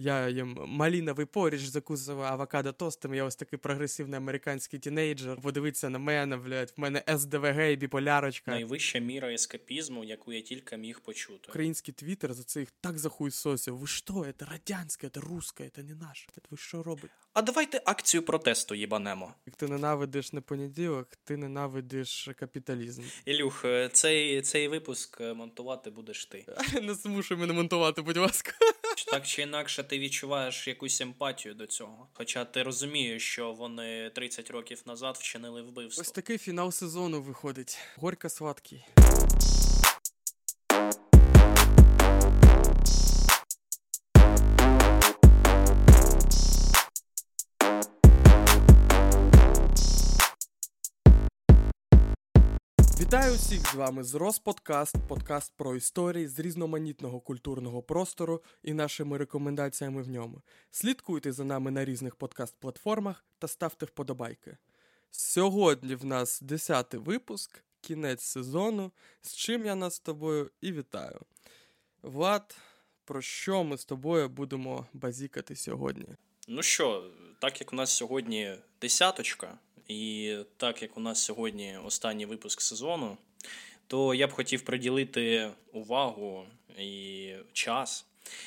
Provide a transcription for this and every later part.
Я їм маліновий поріч закусував авокадо тостом, я ось такий прогресивний американський тінейджер. Подивиться на мене, блядь, в мене СДВГ і біполярочка. Найвища міра ескапізму, яку я тільки міг почути. Український твіттер за це їх так захуйсосив. Ви що, це радянське, це русське, це не наше. Ви що робите? А давайте акцію протесту їбанемо. Як ти ненавидиш не понеділок, ти ненавидиш капіталізм. Ілюх, е, цей, цей випуск е, монтувати будеш ти. Не змушуй мене монтувати, будь ласка. Так чи інакше ти відчуваєш якусь емпатію до цього. Хоча ти розумієш, що вони 30 років назад вчинили вбивство. Ось такий фінал сезону виходить. Горько сладкий. Вітаю усіх з вами з Розподкаст, подкаст про історії з різноманітного культурного простору і нашими рекомендаціями в ньому. Слідкуйте за нами на різних подкаст-платформах та ставте вподобайки. Сьогодні в нас 10-й випуск, кінець сезону, з чим я нас з тобою і вітаю. Влад, про що ми з тобою будемо базікати сьогодні? Ну що, так як у нас сьогодні десяточка, і так як у нас сьогодні останній випуск сезону, то я б хотів приділити увагу і час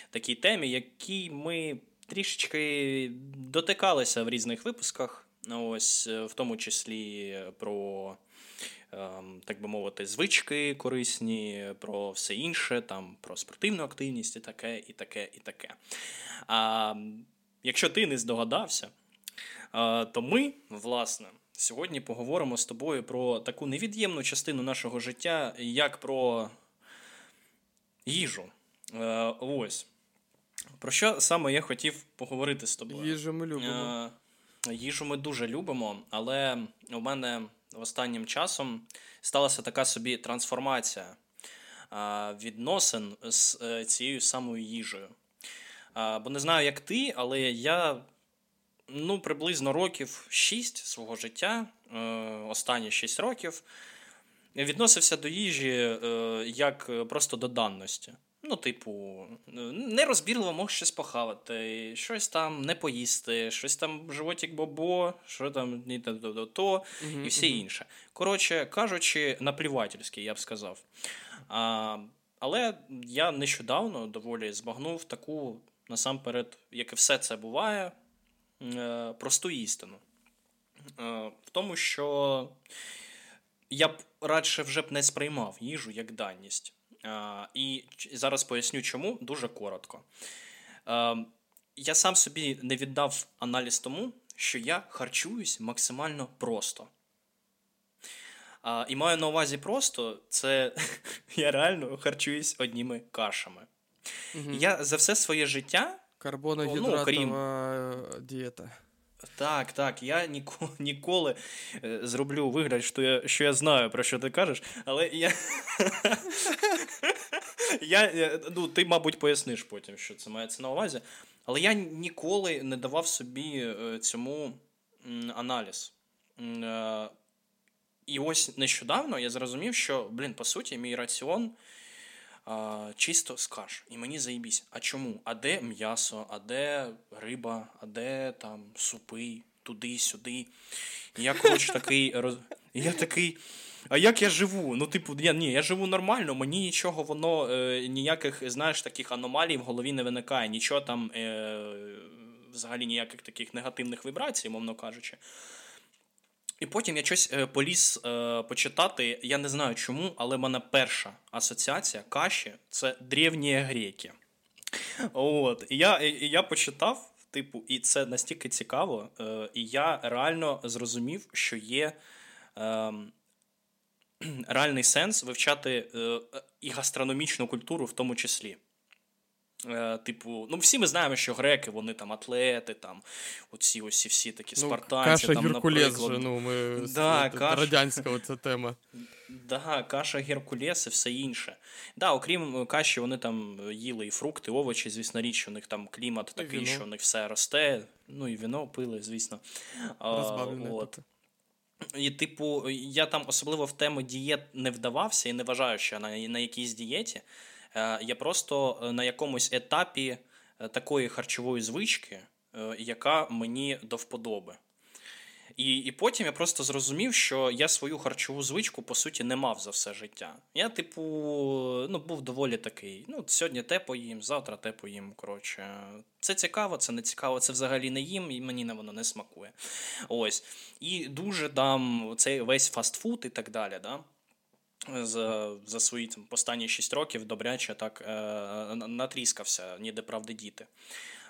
такій темі, якій ми трішечки дотикалися в різних випусках. Ось в тому числі про, ем, так би мовити, звички корисні, про все інше, там про спортивну активність і таке, і таке, і таке. А якщо ти не здогадався, то ми, власне, сьогодні поговоримо з тобою про таку невід'ємну частину нашого життя, як про їжу. Е, ось. Про що саме я хотів поговорити з тобою? Їжу ми любимо. Е, їжу ми дуже любимо, але у мене останнім часом сталася така собі трансформація відносин з е, цією самою їжею. Бо не знаю, як ти, але я ну, приблизно років 6 свого життя, е, останні 6 років, відносився до їжі е, як просто до данності. Ну, типу, нерозбірливо мог щось похавати, щось там не поїсти, щось там животик бобо, що там ні то, то, то і все інше. Коротше кажучи, наплівательський, я б сказав. А, Але я нещодавно доволі збагнув таку насамперед, як і все це буває, просту істину. Е, в тому, що я б радше вже б не сприймав їжу як даність. Е, і зараз поясню, чому дуже коротко. Я сам собі не віддав аналіз тому, що я харчуюсь максимально просто. І маю на увазі просто, це я реально харчуюсь одніми кашами. Угу. Я за все своє життя. Карбоногідратова ну, крім... дієта. Так, так, я ніколи ніколи е, зроблю вигляд, що я що я знаю, про що ти кажеш, але я. я ну, Ти, мабуть, поясниш потім, що це мається на увазі. Але я ніколи не давав собі е, цьому аналіз. Е, і ось нещодавно я зрозумів, що, блін, по суті, мій раціон чисто з. І мені заїбісь. А чому? А де м'ясо, а де риба, а де там супи, туди-сюди. Я, коротше, такий я такий. А як я живу? Ну, типу, я ні, я живу нормально, мені нічого, воно е, ніяких, знаєш, таких аномалій в голові не виникає, нічого там, е, взагалі ніяких таких негативних вібрацій, мовно кажучи. І потім я щось е, поліз е, почитати. Я не знаю чому, але в мене перша асоціація каші це древні греки. От. І я і я почитав, типу, і це настільки цікаво. Е, І я реально зрозумів, що є е, реальний сенс вивчати е, і гастрономічну культуру в тому числі. Е, типу, ну всі ми знаємо, що греки, вони там атлети, там оці ось всі такі ну, спартанці. Каша там, Геркулес же, ну, ми да, каша... радянська оця тема. Да, каша Геркулес і все інше. Да, Окрім каші, вони там їли і фрукти, овочі, звісно, річ, у них там клімат такий, віно. що у них все росте. Ну і віно пили, звісно. Розбавлене. От. І, типу, я там особливо в тему дієт не вдавався і не вважаю, що на, на якійсь дієті. Е, я просто е, на якомусь етапі такої харчової звички, яка мені до вподоби. І і потім я просто зрозумів, що я свою харчову звичку, по суті, не мав за все життя. Я, типу, ну, був доволі такий. Ну, сьогодні те поїм, завтра те поїм. Коротше, це цікаво, це не цікаво, це взагалі не їм, і мені воно не смакує. Ось. І дуже дам цей весь фастфуд і так далі. да? За за свої там, останні 6 років добряче так е, натріскався, ніде правди діти.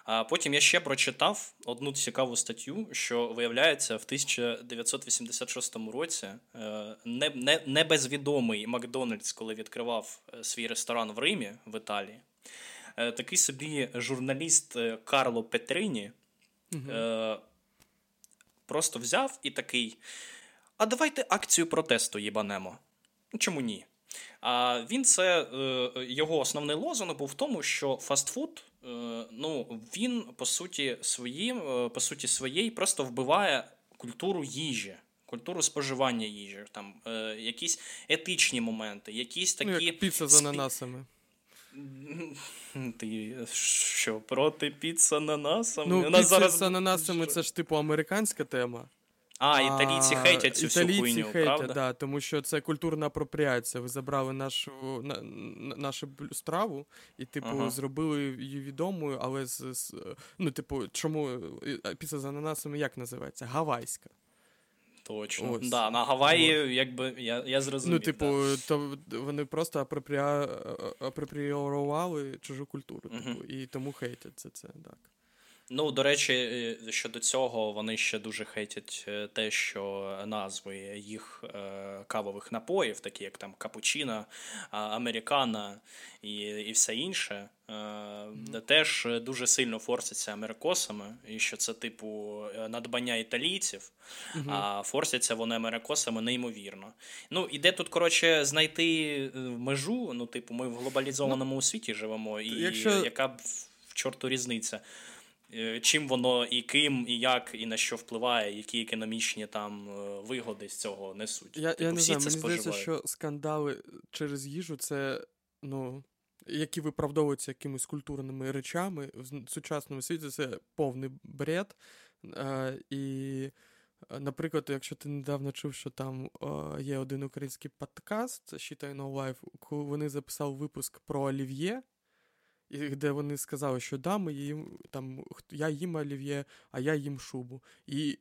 А потім я ще прочитав одну цікаву статтю, що виявляється, в 1986 році е, не, не, небезвідомий Макдональдс, коли відкривав е, свій ресторан в Римі в Італії, е, такий собі журналіст Карло Петрині угу. просто взяв і такий: А давайте акцію протесту їбанемо. Чому ні? А він це його основний лозунг був в тому, що фастфуд Е, ну, він по суті своїм, е, по суті своєї просто вбиває культуру їжі. Культуру споживання їжі, там е, якісь етичні моменти, якісь такі. Ну, як піца з ананасами. Ти що, проти піца з ананасами? Ну, піца з ананасами це ж типу американська тема. А, італійці хейтять цю всю хуйню, хейтять, правда? Да, тому що це культурна апропріація. Ви забрали нашу на, нашу страву і, типу, ага. зробили її відомою, але з, з ну, типу, чому піца з ананасами як називається? Гавайська. Точно. Ось. Да, На Гаваї, Ось. якби я я зрозумів. Ну, типу, да. то вони просто апропріорували чужу культуру, типу, uh і тому хейтять це, це так. Ну, до речі, е, щодо цього, вони ще дуже хейтять е, те, що назви їх е, кавових напоїв, такі як там капучино, американа і і все інше, mm-hmm. теж дуже сильно форсяться америкосами, і що це, типу, надбання італійців, mm-hmm. а форсяться вони америкосами неймовірно. Ну, і де тут, коротше, знайти межу, ну, типу, ми в глобалізованому ну, світі живемо, і якщо... яка б в чорту різниця. Е, чим воно і ким, і як, і на що впливає, які економічні там е, вигоди з цього несуть. Я типу, я не знаю, мені здається, що скандали через їжу це, ну. Які виправдовуються якимись культурними речами в сучасному світі, це повний бред. Е, і, наприклад, якщо ти недавно чув, що там е, є один український подкаст «Щитай No Life», коли вони записали випуск про олів'є, де вони сказали, що да, ми їм там я їм олів'є, а я їм шубу. І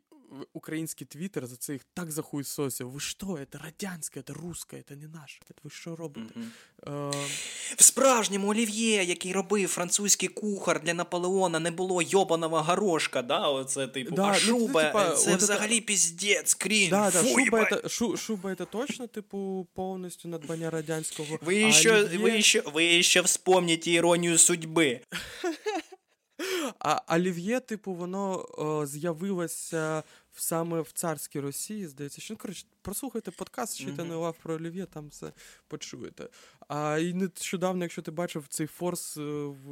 український твіттер за це їх так захуйсосив. Ви що, це радянське, це русське, це не наше. Ви що робите? Mm-hmm. Е... В справжньому олів'є, який робив французький кухар для Наполеона, не було йобаного горошка, да? Оце, типу, да, а ну, шуба, ну, типа, це взагалі это... піздець, крінж. Да, да, Фу, шуба, это, шу, шуба это точно, типу, повністю надбання радянського. Ви а ще, олів'є... ви, ще, ви ще вспомните іронію судьби. А олів'є, типу, воно о, з'явилося саме в царській Росії, здається, що ну, коротше, прослухайте подкаст, читайте mm-hmm. лав про Олів'є, там все почуєте. А і нещодавно, якщо ти бачив цей форс е, в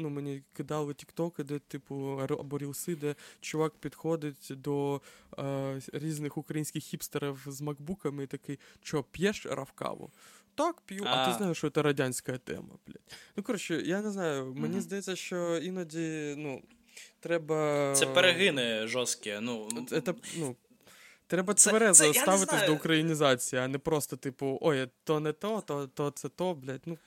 ну, мені кидали тіктоки, де, типу, або рілси, де чувак підходить до е, різних українських хіпстерів з макбуками і такий, що п'єш равкаву? Так, п'ю, а, а ти знаєш, що це радянська тема, блядь. Ну, коротше, я не знаю, мені mm-hmm. здається, що іноді, ну треба. Це перегини жорсткі. Ну, це, ну, Треба тверезо ставитись до українізації, а не просто, типу, ой, то не то, то то це то, блядь. ну...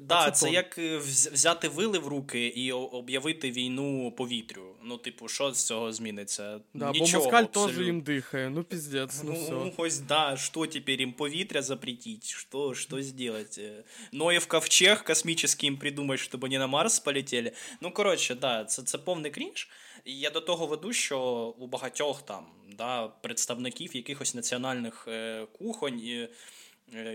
Да, це, це як е, взяти вили в руки і об'явити війну повітрю. Ну, типу, що з цього зміниться? Да, Нічого, Бо москаль теж їм дихає. Ну, піздець, ну, все. Ну, ось, да, що тепер їм повітря запретить? Що, що зробити? Ноєв ковчег космічний їм придумати, щоб вони на Марс полетіли. Ну, коротше, да, це, це повний крінж. І я до того веду, що у багатьох там да, представників якихось національних е, кухонь е,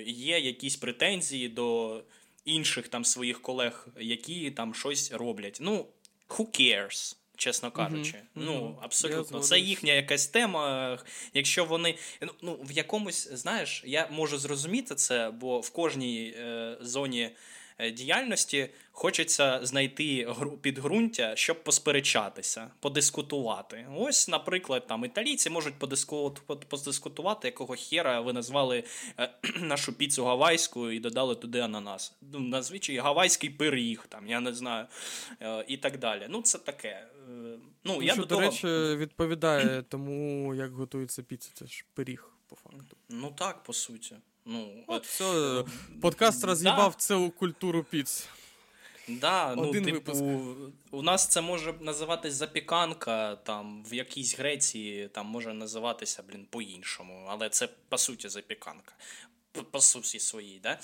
є якісь претензії до інших там своїх колег, які там щось роблять. Ну, who cares? Чесно кажучи, mm-hmm. ну абсолютно, це їхня якась тема. Якщо вони ну в якомусь, знаєш, я можу зрозуміти це, бо в кожній е, зоні діяльності хочеться знайти підґрунтя, щоб посперечатися, подискутувати. Ось, наприклад, там італійці можуть подискутувати, якого хера ви назвали е, нашу піцу гавайською і додали туди ананас. Ну, Назвичай гавайський пиріг, там, я не знаю, е, і так далі. Ну, це таке. Ну, ну я Що, до, до речі, відповідає тому, як готується піца. Це ж пиріг, по факту. Ну так, по суті. Ну, От все, Подкаст роз'їбав да. цілу культуру піц. Да, ну, Один типу, випуск. У нас це може називатись запіканка, там в якійсь Греції там може називатися блін, по-іншому, але це по суті запіканка по суті своїй. Да?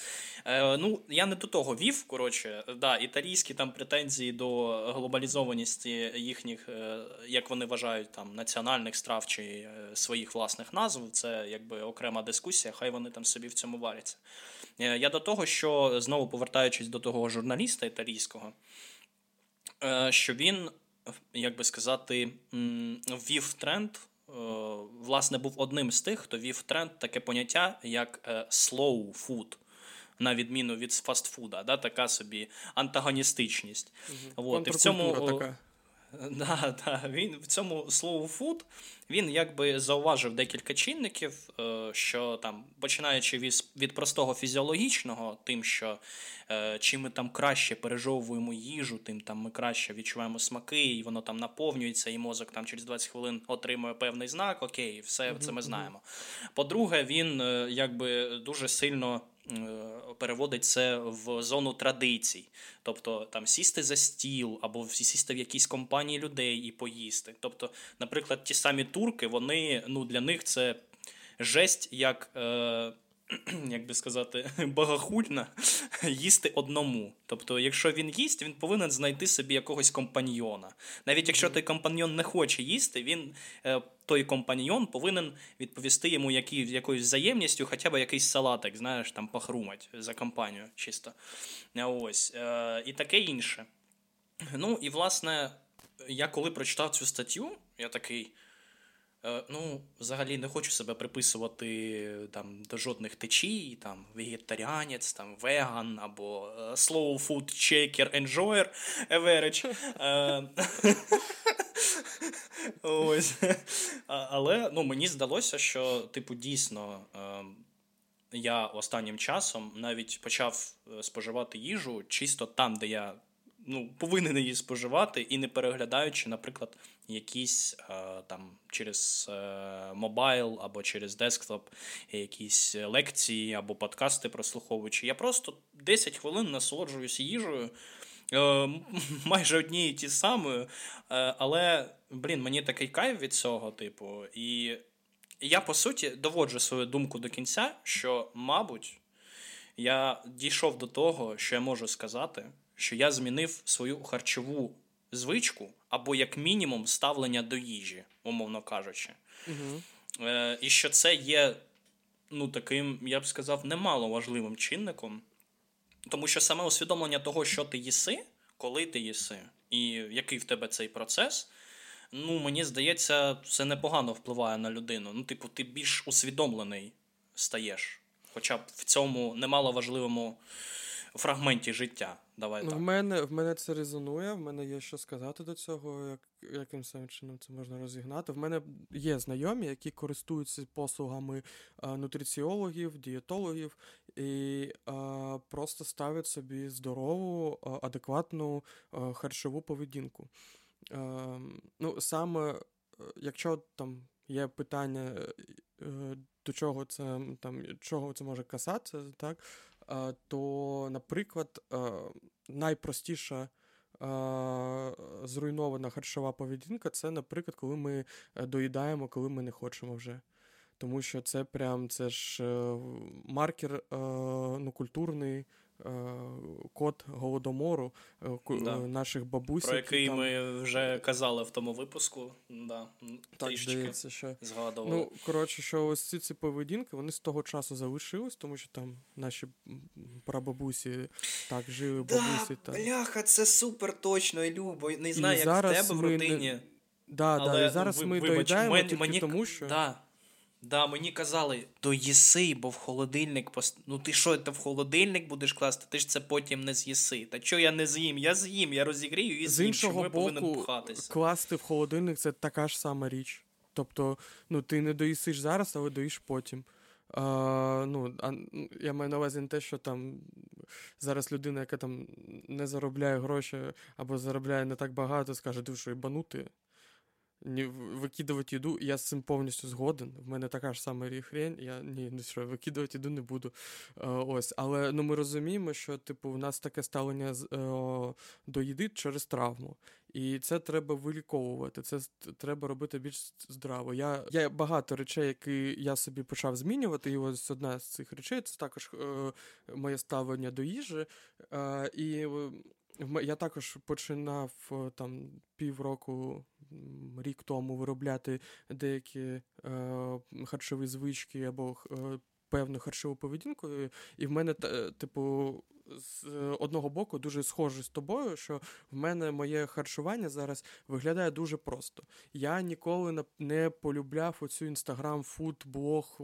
Е, Ну, Я не до того вів. коротше, да, Італійські там претензії до глобалізованості їхніх, е, як вони вважають, там національних страв чи е, своїх власних назв. Це якби окрема дискусія, хай вони там собі в цьому варяться. Е, я до того, що знову повертаючись до того журналіста італійського, е, що він, як би сказати, ввів тренд. Е, власне, був одним з тих, хто вів тренд таке поняття, як е, slow food. На відміну від фастфуда, да, така собі антагоністичність. Угу. От, і в цьому така. Да, да, він в цьому slow food він якби зауважив декілька чинників, е, що там, починаючи від від простого фізіологічного, тим, що е, чим ми там краще пережовуємо їжу, тим там ми краще відчуваємо смаки, і воно там наповнюється, і мозок там через 20 хвилин отримує певний знак. Окей, все це ми знаємо. По-друге, він е, якби дуже сильно. Переводить це в зону традицій, тобто там сісти за стіл або сісти в якійсь компанії людей і поїсти. Тобто, наприклад, ті самі турки, вони ну, для них це жесть, як. Е, як би сказати, богохульна їсти одному. Тобто, якщо він їсть, він повинен знайти собі якогось компаньйона. Навіть якщо той компаньйон не хоче їсти, він е, той компаньйон повинен відповісти йому які, якоюсь взаємністю, хоча б якийсь салатик, знаєш, там похрумать за компанію чисто. Ось. Е, і таке інше. Ну, і власне, я коли прочитав цю статтю, я такий. Е, ну, взагалі не хочу себе приписувати там до жодних течій, там вегетаріанець, там веган або е, slow food shaker enjoyer average. Е. Але ну, мені здалося, що, типу, дійсно, я останнім часом навіть почав споживати їжу чисто там, де я ну, повинен її споживати, і не переглядаючи, наприклад, якісь е, там через е, мобайл або через десктоп якісь лекції або подкасти прослуховуючи. Я просто 10 хвилин насолоджуюся їжею. Е, майже одні і ті самі, але, блін, мені такий кайф від цього, типу, і я по суті доводжу свою думку до кінця, що, мабуть, я дійшов до того, що я можу сказати, що я змінив свою харчову звичку або, як мінімум, ставлення до їжі, умовно кажучи. Угу. Е, І що це є ну, таким, я б сказав, немало важливим чинником, тому що саме усвідомлення того, що ти їси, коли ти їси, і який в тебе цей процес. Ну, мені здається, це непогано впливає на людину. Ну, типу, ти більш усвідомлений стаєш. Хоча б в цьому немало важливому фрагменті життя. Давай ну, так. В мене в мене це резонує, в мене є що сказати до цього, як, яким самим чином це можна розігнати. В мене є знайомі, які користуються послугами а, нутриціологів, дієтологів і а, просто ставлять собі здорову, а, адекватну харчову поведінку. Ну, Саме, е, якщо там є питання, е, до чого це там, чого це може касатися, так? То, наприклад, найпростіша зруйнована харчова поведінка це, наприклад, коли ми е, доїдаємо, коли ми не хочемо вже. Тому що це прям це ж е, маркер е, ну, культурний Е, код голодомору е, да. наших бабусів. Про який там... ми вже казали в тому випуску. Да, Так, здається, що... Згадували. Ну, коротше, що ось ці ці поведінки вони з того часу залишились, тому що там наші прабабусі так жили, бабусі. Да, та... Бляха, це супер точно і любо. Не знаю, і як в тебе в родині. Не... Да, але, да, і зараз ми вибач, доїдаємо мені, тільки мені... тому, що. Да. Да, мені казали, то їси, бо в холодильник пост... Ну ти що, ти в холодильник будеш класти, ти ж це потім не з'їси. Та що я не з'їм? Я з'їм, я розігрію і З з'їм, іншого чому я повинен пхатися. класти в холодильник це така ж сама річ. Тобто, ну ти не доїсиш зараз, але доїш потім. А, ну, а, я маю на увазі не те, що там зараз людина, яка там не заробляє гроші або заробляє не так багато, скаже, ти що, ібанути? Ні, викидувати їду, я з цим повністю згоден. В мене така ж сама хрень. Я ні, ну що, викидувати їду не буду. Е, ось, але ну ми розуміємо, що типу в нас таке ставлення е, до їди через травму. І це треба виліковувати. Це треба робити більш здраво. Я, я багато речей, які я собі почав змінювати. І ось одна з цих речей це також е, моє ставлення до їжі. Е, і е, я також починав там півроку, рік тому виробляти деякі е, харчові звички або е, певну харчову поведінку. І- І в мене, та- е, типу, з одного боку дуже схоже з тобою, що в мене моє харчування зараз виглядає дуже просто. Я ніколи не- полюбляв оцю інстаграм, фуд, блог,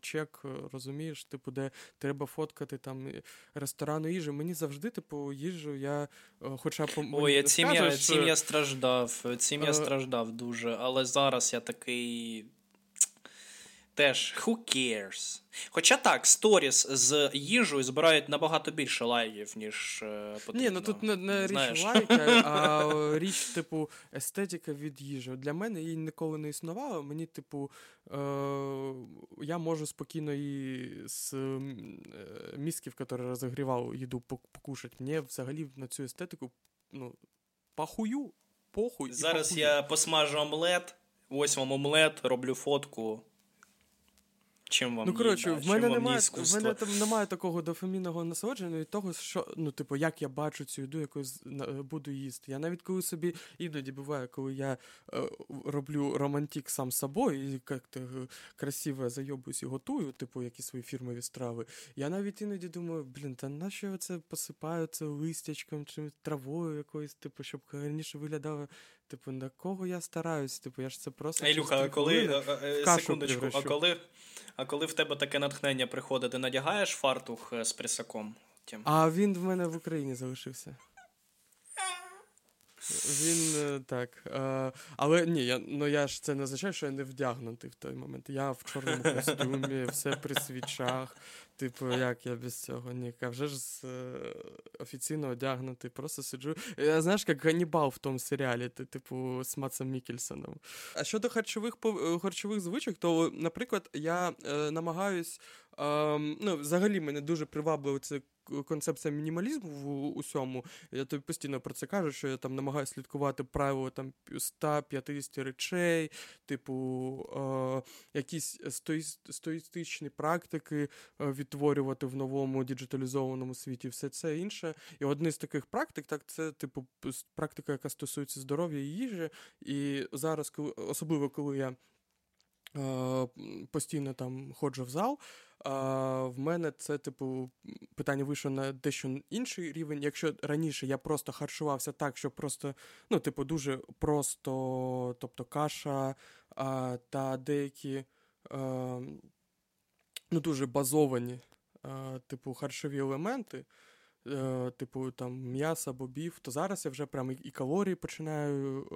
чек, е, розумієш, типу, де треба фоткати там е, ресторани їжі. Мені завжди, типу, їжу, я е, хоча мені Ой, цим я, скажеш, цим я страждав, цим я страждав дуже, але зараз я такий. Теж who cares? Хоча так, сторіс з їжею збирають набагато більше лайків, ніж е, потрібно. Ні, ну тут не, не річ лайка, а річ, типу, естетика від їжі. Для мене її ніколи не існувало. Мені, типу, е, я можу спокійно її з е, місків, які розігрівав їду, покушати. Мені взагалі на цю естетику, ну, похую, похуй. Зараз похую. я посмажу омлет, ось вам омлет, роблю фотку. Чим вам Ну, коротше, їда, в мене немає, не в мене там немає такого дофамінного насолодження від того, що ну, типу, як я бачу цю їду, яку е, буду їсти. Я навіть коли собі іноді буває, коли я е, роблю романтик сам собою і як-то е, красиво зайобуюсь і готую, типу, якісь свої фірмові страви. Я навіть іноді думаю, блін, та нащо я це посипаю це листячком чи травою якоюсь, типу, щоб раніше виглядало. Типу, на кого я стараюсь? Типу, я ж це просто. Ілюха, а коли секундочку, а коли, а коли в тебе таке натхнення приходить, ти надягаєш фартух е, з присаком? Тим? А він в мене в Україні залишився. Він е, так. Е, але ні, я, ну я ж це не означає, що я не вдягнутий в той момент. Я в чорному костюмі, все при свічах. Типу, як я без цього? Ні, а вже ж з, е, офіційно одягнутий, просто сиджу. Я знаєш, як Ганнібал в тому серіалі, ти, типу, з Матсом Мікельсоном. А щодо харчових харчових звичок, то, наприклад, я е, намагаюсь. Ем, ну, взагалі мене дуже привабливо це концепція мінімалізму в усьому. Я тобі постійно про це кажу, що я там намагаюся слідкувати правило там 150 речей, типу, е, якісь стоїс- стоїстичні практики е, відтворювати в новому діджиталізованому світі, все це інше. І одне з таких практик, так, це типу практика, яка стосується здоров'я і їжі. І зараз, коли, особливо коли я. е, Постійно там ходжу в зал. А, в мене це, типу, питання вийшло на дещо інший рівень. Якщо раніше я просто харчувався так, що просто, ну, типу, дуже просто, тобто каша а, та деякі а, ну, дуже базовані, а, типу, харчові елементи. Е, Типу там м'ясо, бобів, то зараз я вже прям і- калорії починаю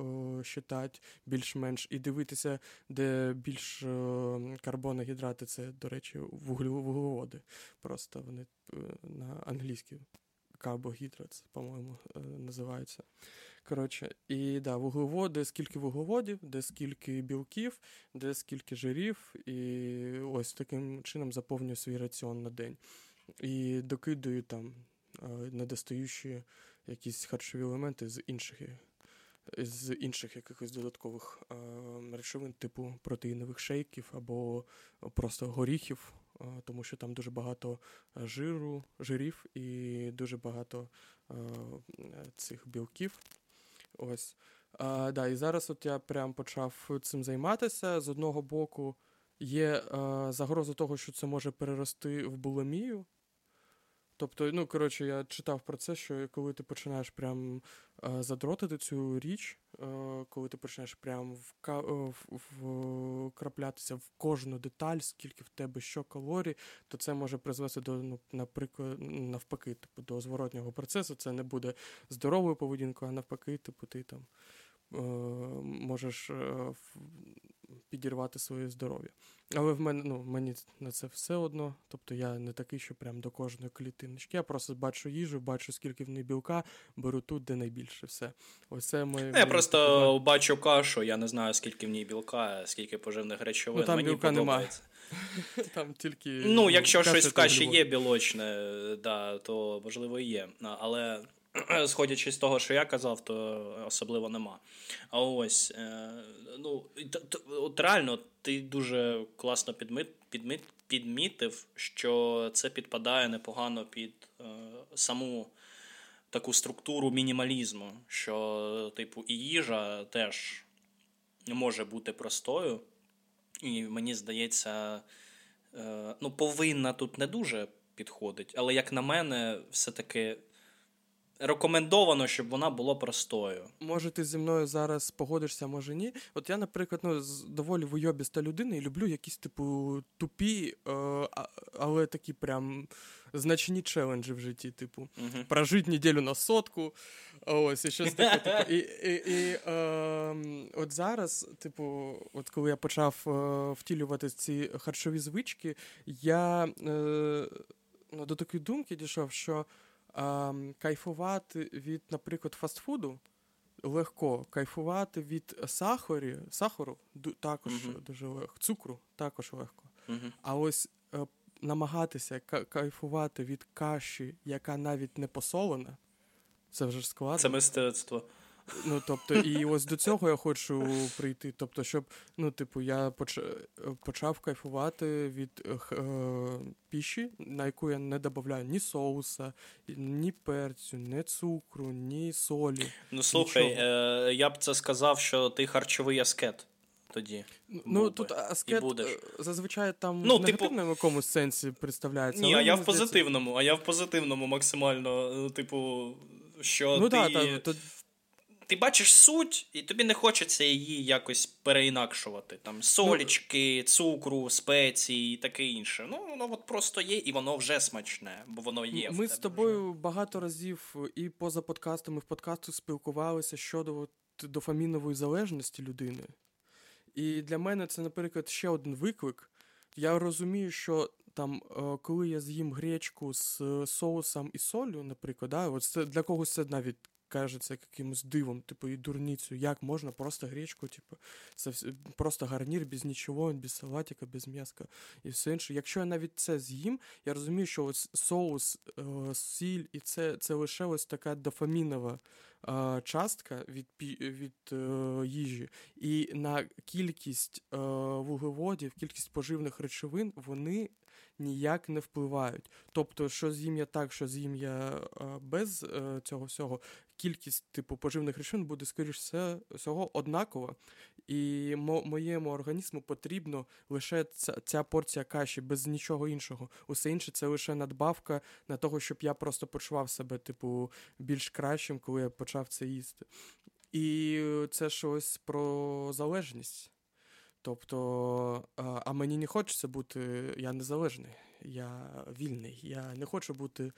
е, считати більш-менш і дивитися, де більш е, карбоногідрати, це, до речі, вуглеводи. Просто вони е, на англійській карбогідрат, по-моєму, називаються. Коротше, і да, вуглеводи, скільки вуглеводів, де скільки білків, де скільки жирів, і ось таким чином заповнюю свій раціон на день. І докидую там недостаючі якісь харчові елементи з інших, з інших якихось додаткових е, речовин, типу протеїнових шейків або просто горіхів, е, тому що там дуже багато е, жиру, жирів і дуже багато е, цих білків. Ось. А, да, і зараз от я прям почав цим займатися. З одного боку, є е, загроза того, що це може перерости в булимію. Тобто, ну коротше, я читав про це, що коли ти починаєш прям е, задротити цю річ, е, коли ти починаєш прям вка- е, вкраплятися в кожну деталь, скільки в тебе що калорій, то це може призвести до, ну, наприклад, навпаки, типу, до зворотнього процесу. Це не буде здоровою поведінкою, а навпаки, типу, ти там е, можеш е, підірвати своє здоров'я. Але в мене ну, мені на це все одно. Тобто я не такий, що прям до кожної клітиночки. Я просто бачу їжу, бачу, скільки в неї білка, беру тут, де найбільше. Все. Ось це моє. Ну, Я просто бачу кашу, я не знаю, скільки в ній білка, скільки поживних речовин. Ну, там Мені білка нема. подобається. таке. там тільки. Ну, якщо щось в каші є білочне, да, то можливо і є. Але сходячи з того, що я казав, то особливо нема. А ось, е, ну, от реально, ти дуже класно підмит, підмит, підмітив, що це підпадає непогано під е, саму таку структуру мінімалізму, що, типу, і їжа теж може бути простою. І мені здається, е, ну, повинна тут не дуже підходить, але, як на мене, все-таки рекомендовано, щоб вона була простою. Може, ти зі мною зараз погодишся, може ні. От я, наприклад, ну, доволі вийобіста людина і люблю якісь, типу, тупі, е, але такі прям значні челенджі в житті, типу. Угу. прожити неділю на сотку. Ось, і щось таке. Типу. І, і, і е, от зараз, типу, от коли я почав е, втілювати ці харчові звички, я е, ну, до такої думки дійшов, що кайфувати від, наприклад, фастфуду. Легко кайфувати від сахарі, сахару також Мгм. дуже легко, цукру також легко. Угу. А ось е, намагатися ка- кайфувати від каші, яка навіть не посолена, це вже складно. Це мистецтво. Ну, тобто, і ось до цього я хочу прийти. Тобто, щоб, ну, типу, я поч... е, почав кайфувати від е, е, піші, на яку я не додаю ні соуса, ні перцю, ні цукру, ні солі. Ну слухай, е, я б це сказав, що ти харчовий аскет тоді. Ну, Був би. тут аскет е, зазвичай там Ну, в типу- якомусь сенсі представляється. Ні, а я в здається- позитивному, а я в позитивному максимально, ну, типу, що Ну ти, так, та, то, ти бачиш суть, і тобі не хочеться її якось переінакшувати. Там солічки, цукру, спеції і таке інше. Ну, воно от просто є, і воно вже смачне, бо воно є. в Ми тебе з тобою багато разів і поза подкастами, в подкасту спілкувалися щодо от дофамінової залежності людини. І для мене це, наприклад, ще один виклик. Я розумію, що там, е, коли я з'їм гречку з е, соусом і солью, наприклад, да, от це для когось це навіть кажеться якимось дивом, типу, і дурницю, як можна просто гречку, типу, це просто гарнір без нічого, без салатика, без м'яска і все інше. Якщо я навіть це з'їм, я розумію, що ось соус, е, сіль і це, це лише ось така дофамінова е, частка від, від е, їжі. І на кількість е, вуглеводів, кількість поживних речовин вони ніяк не впливають. Тобто, що з'їм я так, що з'їм я е, без е, цього всього, кількість типу поживних речовин буде, скоріш всього однакова. І мо- моєму організму потрібно лише ця, ця порція каші, без нічого іншого. Усе інше це лише надбавка на того, щоб я просто почував себе, типу, більш кращим, коли я почав це їсти. І це щось про залежність. Тобто, а, а мені не хочеться бути, я незалежний, я вільний, я не хочу бути,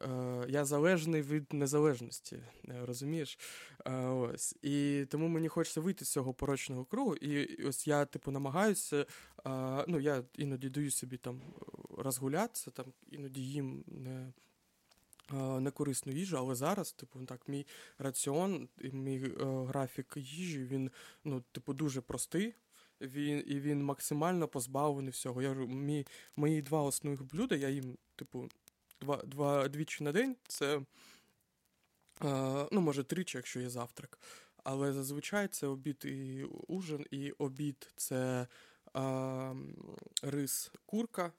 е, я залежний від незалежності, е, розумієш? Е, ось. І тому мені хочеться вийти з цього порочного кругу. І, ось я, типу, намагаюся, е, ну, я іноді даю собі там розгулятися, там, іноді їм не. е, Некорисну їжу, але зараз, типу, так, мій раціон, мій е, графік їжі, він, ну, типу, дуже простий. Він, і він максимально позбавлений всього. Я мій, мої два основних блюда, я їм, типу, два, два, двічі на день. Це, е, ну, може, тричі, якщо є завтрак. Але зазвичай це обід і ужин, і обід це е, рис курка,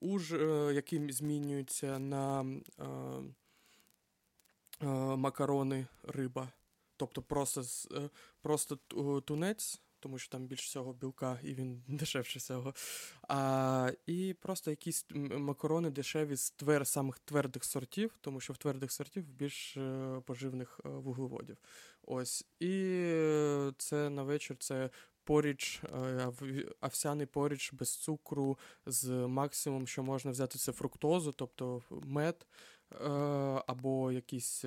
уж, е, який змінюється на е, е, макарони риба. Тобто просто, е, просто тунець тому що там більш всього білка і він дешевше всього. А, І просто якісь макарони дешеві з твер, самих твердих сортів, тому що в твердих сортів більш е, поживних е, вуглеводів. Ось. І це на вечір це поріч, овсяний поріч без цукру, з максимум, що можна взяти, це фруктозу, тобто мед. Або якісь,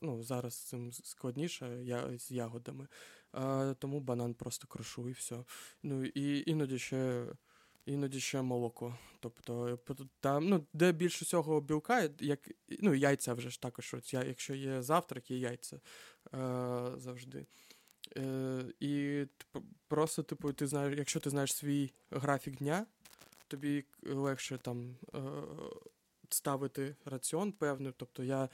ну, зараз цим складніше я, з ягодами. Тому банан просто крошу і все. Ну і іноді ще іноді ще молоко. Тобто, там, ну, де більше всього білка, як, ну, яйця вже ж також. Якщо є завтрак, є яйця е, завжди. Е, І просто, типу, ти знаєш, якщо ти знаєш свій графік дня, тобі легше там. Е, ставити раціон певний. Тобто я е,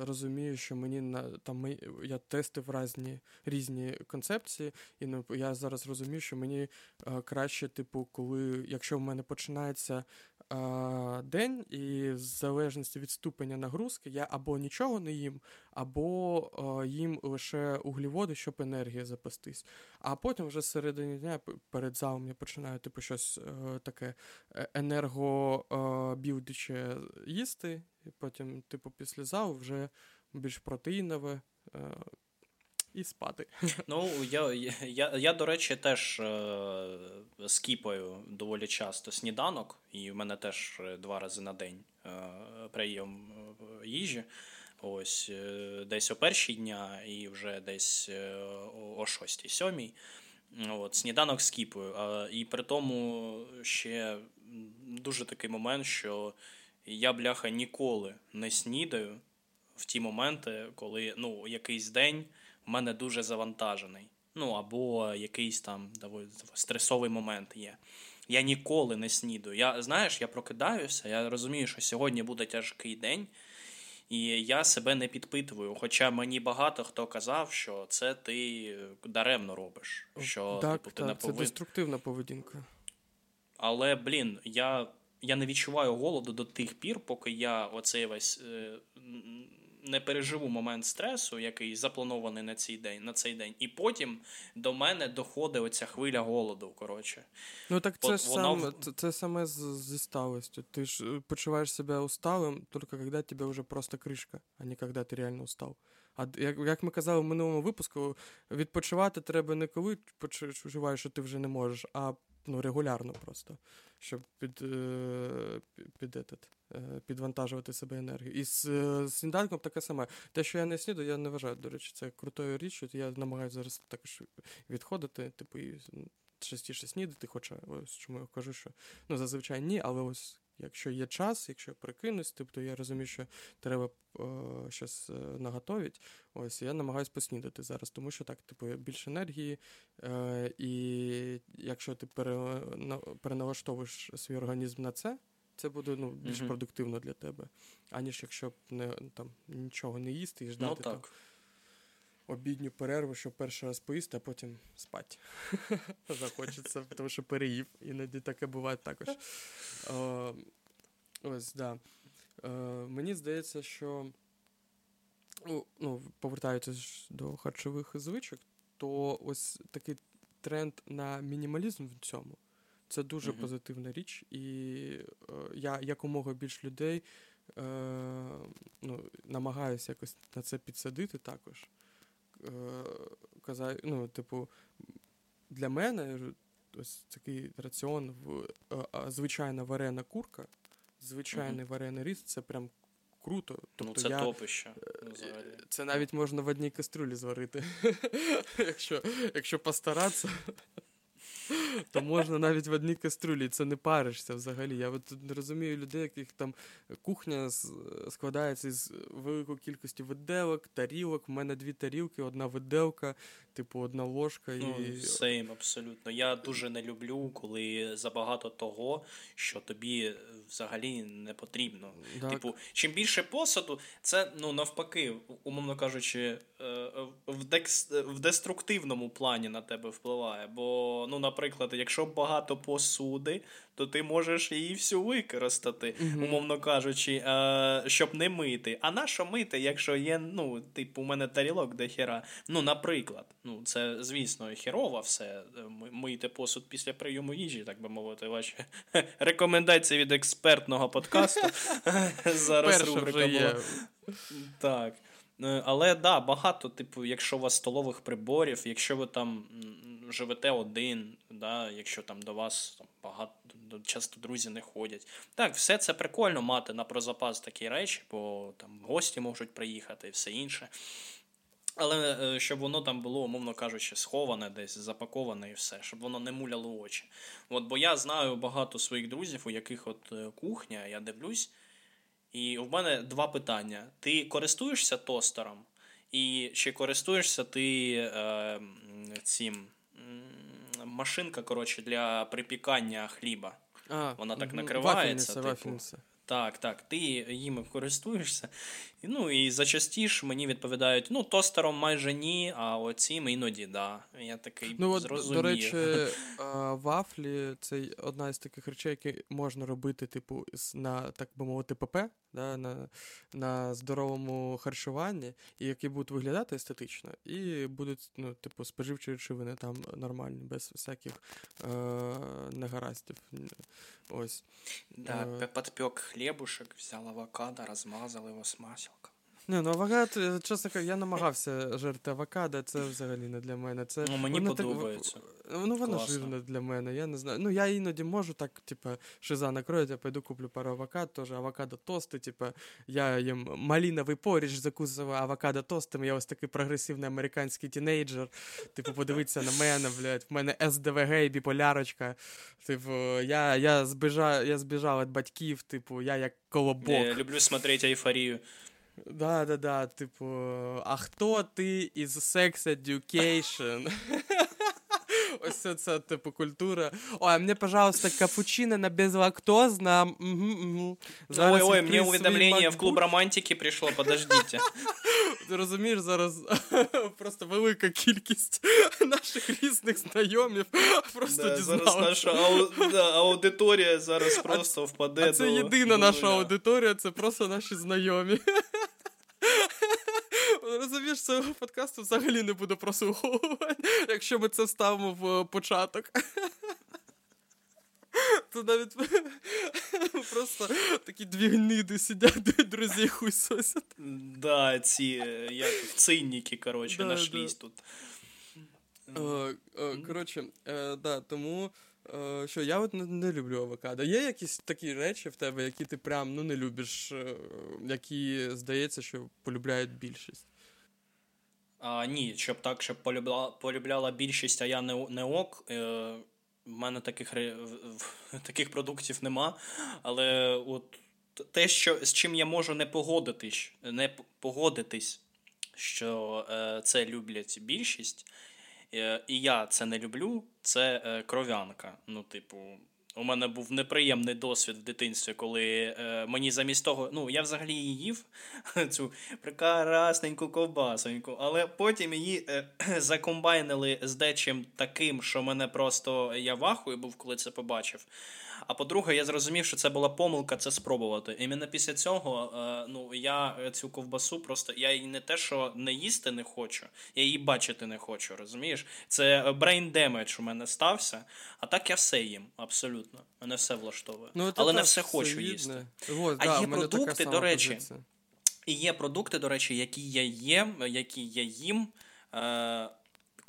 розумію, що мені на там я тестив різні різні концепції, і ну, я зараз розумію, що мені е, краще, типу, коли якщо в мене починається день, і в залежності від ступеня нагрузки, я або нічого не їм, або е, їм лише угліводи, щоб енергія запастись. А потім вже середині дня перед залом я починаю типу щось е, таке е, енергобілдиче їсти, і потім, типу, після залу вже більш протеїнове. Е, і спати. Ну, я, я, я, до речі, теж е, скіпаю доволі часто сніданок, і в мене теж два рази на день е, прийом їжі. Ось е, десь о першій дня і вже десь е, о шостій, сьомій. От, Сніданок скіпую. І при тому ще дуже такий момент, що я, бляха, ніколи не снідаю в ті моменти, коли ну, якийсь день в мене дуже завантажений. Ну, або якийсь там стресовий момент є. Я ніколи не снідаю. Я, Знаєш, я прокидаюся, я розумію, що сьогодні буде тяжкий день. І я себе не підпитую. Хоча мені багато хто казав, що це ти даремно робиш. Що так, типу, ти так, не повин... Це деструктивна поведінка. Але, блін, я я не відчуваю голоду до тих пір, поки я оцей весь е, не переживу момент стресу, який запланований на цей день, на цей день, і потім до мене доходить оця хвиля голоду. коротше. Ну так це ж воно... саме це, це саме зі сталостю. Ти ж е, почуваєш себе усталим, тільки коли тебе вже просто кришка, а не коли ти реально устав. А як як ми казали в минулому випуску, відпочивати треба не коли почуваєш, що ти вже не можеш, а ну, регулярно просто, щоб під, е, під, під, е, підвантажувати себе енергію. І з, з сніданком таке саме. Те, що я не сніду, я не вважаю, до речі, це крутою річчю. Я намагаюся зараз також відходити, типу, і частіше снідати, хоча ось чому я кажу, що ну, зазвичай ні, але ось. Якщо є час, якщо прикинусь, тобто я розумію, що треба е, щось е, наготовити, ось я намагаюся поснідати зараз, тому що так, типу, більше енергії, е, і якщо ти пере, переналаштовуєш свій організм на це, це буде ну, більш mm-hmm. продуктивно для тебе, аніж якщо не там нічого не їсти і ждати. Ну, так. Там, обідню перерву, щоб перший раз поїсти, а потім спати. Захочеться, тому що переїв. Іноді таке буває також. О, ось, да. Е, Мені здається, що ну, повертаючись до харчових звичок, то ось такий тренд на мінімалізм в цьому. Це дуже mm-hmm. позитивна річ, і е, я якомога більш людей е, ну, намагаюся якось на це підсадити також. Е, казав, ну, типу, для мене ось такий раціон в е, звичайна варена курка, звичайний mm-hmm. варений ріс це прям круто. Ну, тобто ну, Це я, топище. Взагалі. це навіть можна в одній каструлі зварити, якщо якщо постаратися то можна навіть в одній каструлі, це не паришся взагалі. Я от не розумію людей, яких там кухня складається з великої кількості виделок, тарілок. У мене дві тарілки, одна виделка, типу, одна ложка. і... Ну, Сейм, абсолютно. Я дуже не люблю, коли забагато того, що тобі взагалі не потрібно. Так. Типу, чим більше посаду, це ну навпаки, умовно кажучи, е, в, декс... в деструктивному плані на тебе впливає. Бо, ну, наприклад якщо багато посуди, то ти можеш її всю використати, mm-hmm. умовно кажучи, е, щоб не мити. А на що мити, якщо є, ну, типу, у мене тарілок де хера. Ну, наприклад, ну, це, звісно, херово все. Е, мийте посуд після прийому їжі, так би мовити, ваші рекомендації від експертного подкасту. Зараз рубрика була. Так. Е, але да, багато, типу, якщо у вас столових приборів, якщо ви там живете один, да, якщо там до вас там, багато часто друзі не ходять. Так, все це прикольно мати на прозапас такі речі, бо там гості можуть приїхати і все інше. Але е, щоб воно там було, умовно кажучи, сховане, десь запаковане і все, щоб воно не муляло очі. От, Бо я знаю багато своїх друзів, у яких от е, кухня, я дивлюсь. І в мене два питання: ти користуєшся тостером? І чи користуєшся ти е, цим машинка коротше, для припікання хліба? А, Вона так накривається. Вафельниця, типу. вафельниця. Так, так, ти їм користуєшся. Ну і зачастіше мені відповідають: ну, тостером майже ні, а оцім іноді да. Я такий ну, от, зрозумію. До речі, вафлі це одна із таких речей, які можна робити, типу, на так би мовити, ПП, да, на на здоровому харчуванні, і які будуть виглядати естетично, і будуть, ну, типу, споживчі речовини там нормальні, без всяких е- негараздів. Ось. Да, е- подпек хлебушек, взял авокадо, размазал его с маселком. Не, ну авокадо, чесно кажучи, я намагався жерти авокадо, це взагалі не для мене. Це, Ну, мені воно подобається. Так, ну, воно Класно. жирне для мене, я не знаю. Ну, я іноді можу так, типу, шиза накроють, я пойду куплю пару авокадо, теж авокадо тости, типу, я їм маліновий поріч закусував авокадо тостами, я ось такий прогресивний американський тінейджер. Типу, подивитися на мене, блядь, в мене СДВГ і біполярочка. Типу, я я, збіжав, я збіжав від батьків, типу, я як колобок. Я люблю смотреть ейфорію. Да, да, да, типу, а хто ти із Sex Education? Ось це, це, типу, культура. Ой, мені, пожалуйста, капучино на безлактозно. Угу, угу. Ой, ой, мені уведомлення в клуб романтики прийшло, подождіть. Ти розумієш, зараз просто велика кількість наших різних знайомів просто да, Зараз наша ау... да, аудиторія зараз просто впаде. А Це до... єдина наша аудиторія, це просто наші знайомі. Розумієш, цього подкасту взагалі не буде прослуховувати, якщо ми це ставимо в початок. То навіть просто такі дві гниди сидять, друзі хуй сосять. Да, ці як цинніки, коротше, нашлись тут. Коротше, е, да, тому. Е, що я от не, не люблю авокадо. Є якісь такі речі в тебе, які ти прям ну, не любиш, е, які здається, що полюбляють більшість? А, Ні, щоб так, щоб полюбляла полюбляла більшість, а я не не ок. Е, В мене таких таких продуктів нема. Але от те, що, з чим я можу не погодитись, не погодитись, що е, це люблять більшість. Е, і я це не люблю, це е, кров'янка. Ну, типу, у мене був неприємний досвід в дитинстві, коли е, мені замість того, ну я взагалі її їв цю прекрасненьку ковбасоньку, але потім її е, закомбайнили з дечим таким, що мене просто я вахою був, коли це побачив. А по-друге, я зрозумів, що це була помилка це спробувати. Іменно після цього е, ну, я цю ковбасу просто я її не те, що не їсти не хочу, я її бачити не хочу. Розумієш? Це brain damage у мене стався. А так я все їм абсолютно. Мене все влаштовує. Ну, Але не все хочу їсти. Вот, а да, є продукти, до речі. Позиція. І є продукти, до речі, які я їм, які я їм. Е,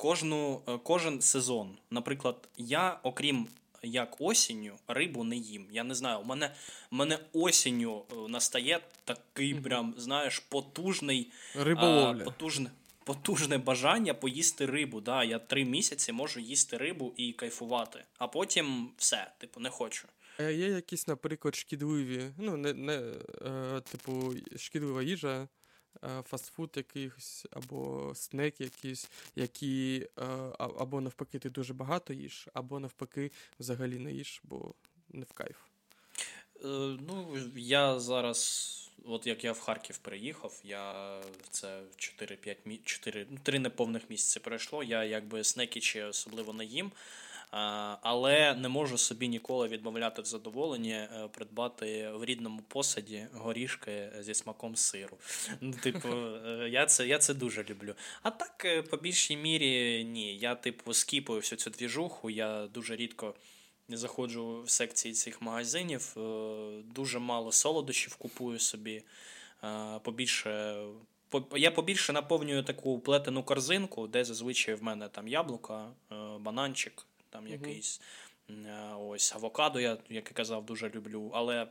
Кожну, е, Кожен сезон. Наприклад, я, окрім як осінню рибу не їм. Я не знаю, у мене у мене осінню е, настає такий прям, знаєш, потужний Риболовля. А, потужне, потужне бажання поїсти рибу. Да, Я три місяці можу їсти рибу і кайфувати, а потім все, типу, не хочу. А є якісь, наприклад, шкідливі, ну, не, не е, типу, шкідлива їжа. Е, фастфуд якийсь, або снек якийсь, які е, або навпаки ти дуже багато їш, або навпаки взагалі не їш, бо не в кайф. Е, ну, я зараз, от як я в Харків приїхав, я це 4-5 4, 3 неповних місяці пройшло. Я якби снеки чи особливо не їм. Але не можу собі ніколи відмовляти в задоволенні е, придбати в рідному посаді горішки зі смаком сиру. Ну, Типу, е, я це я це дуже люблю. А так, е, по більшій мірі, ні. Я, типу, скіпую всю цю двіжуху, я дуже рідко. Заходжу в секції цих магазинів, дуже мало солодощів купую собі. Побільше я побільше наповнюю таку плетену корзинку, де зазвичай в мене там яблука, бананчик, там угу. якийсь е, ось авокадо, я, як і казав, дуже люблю. Але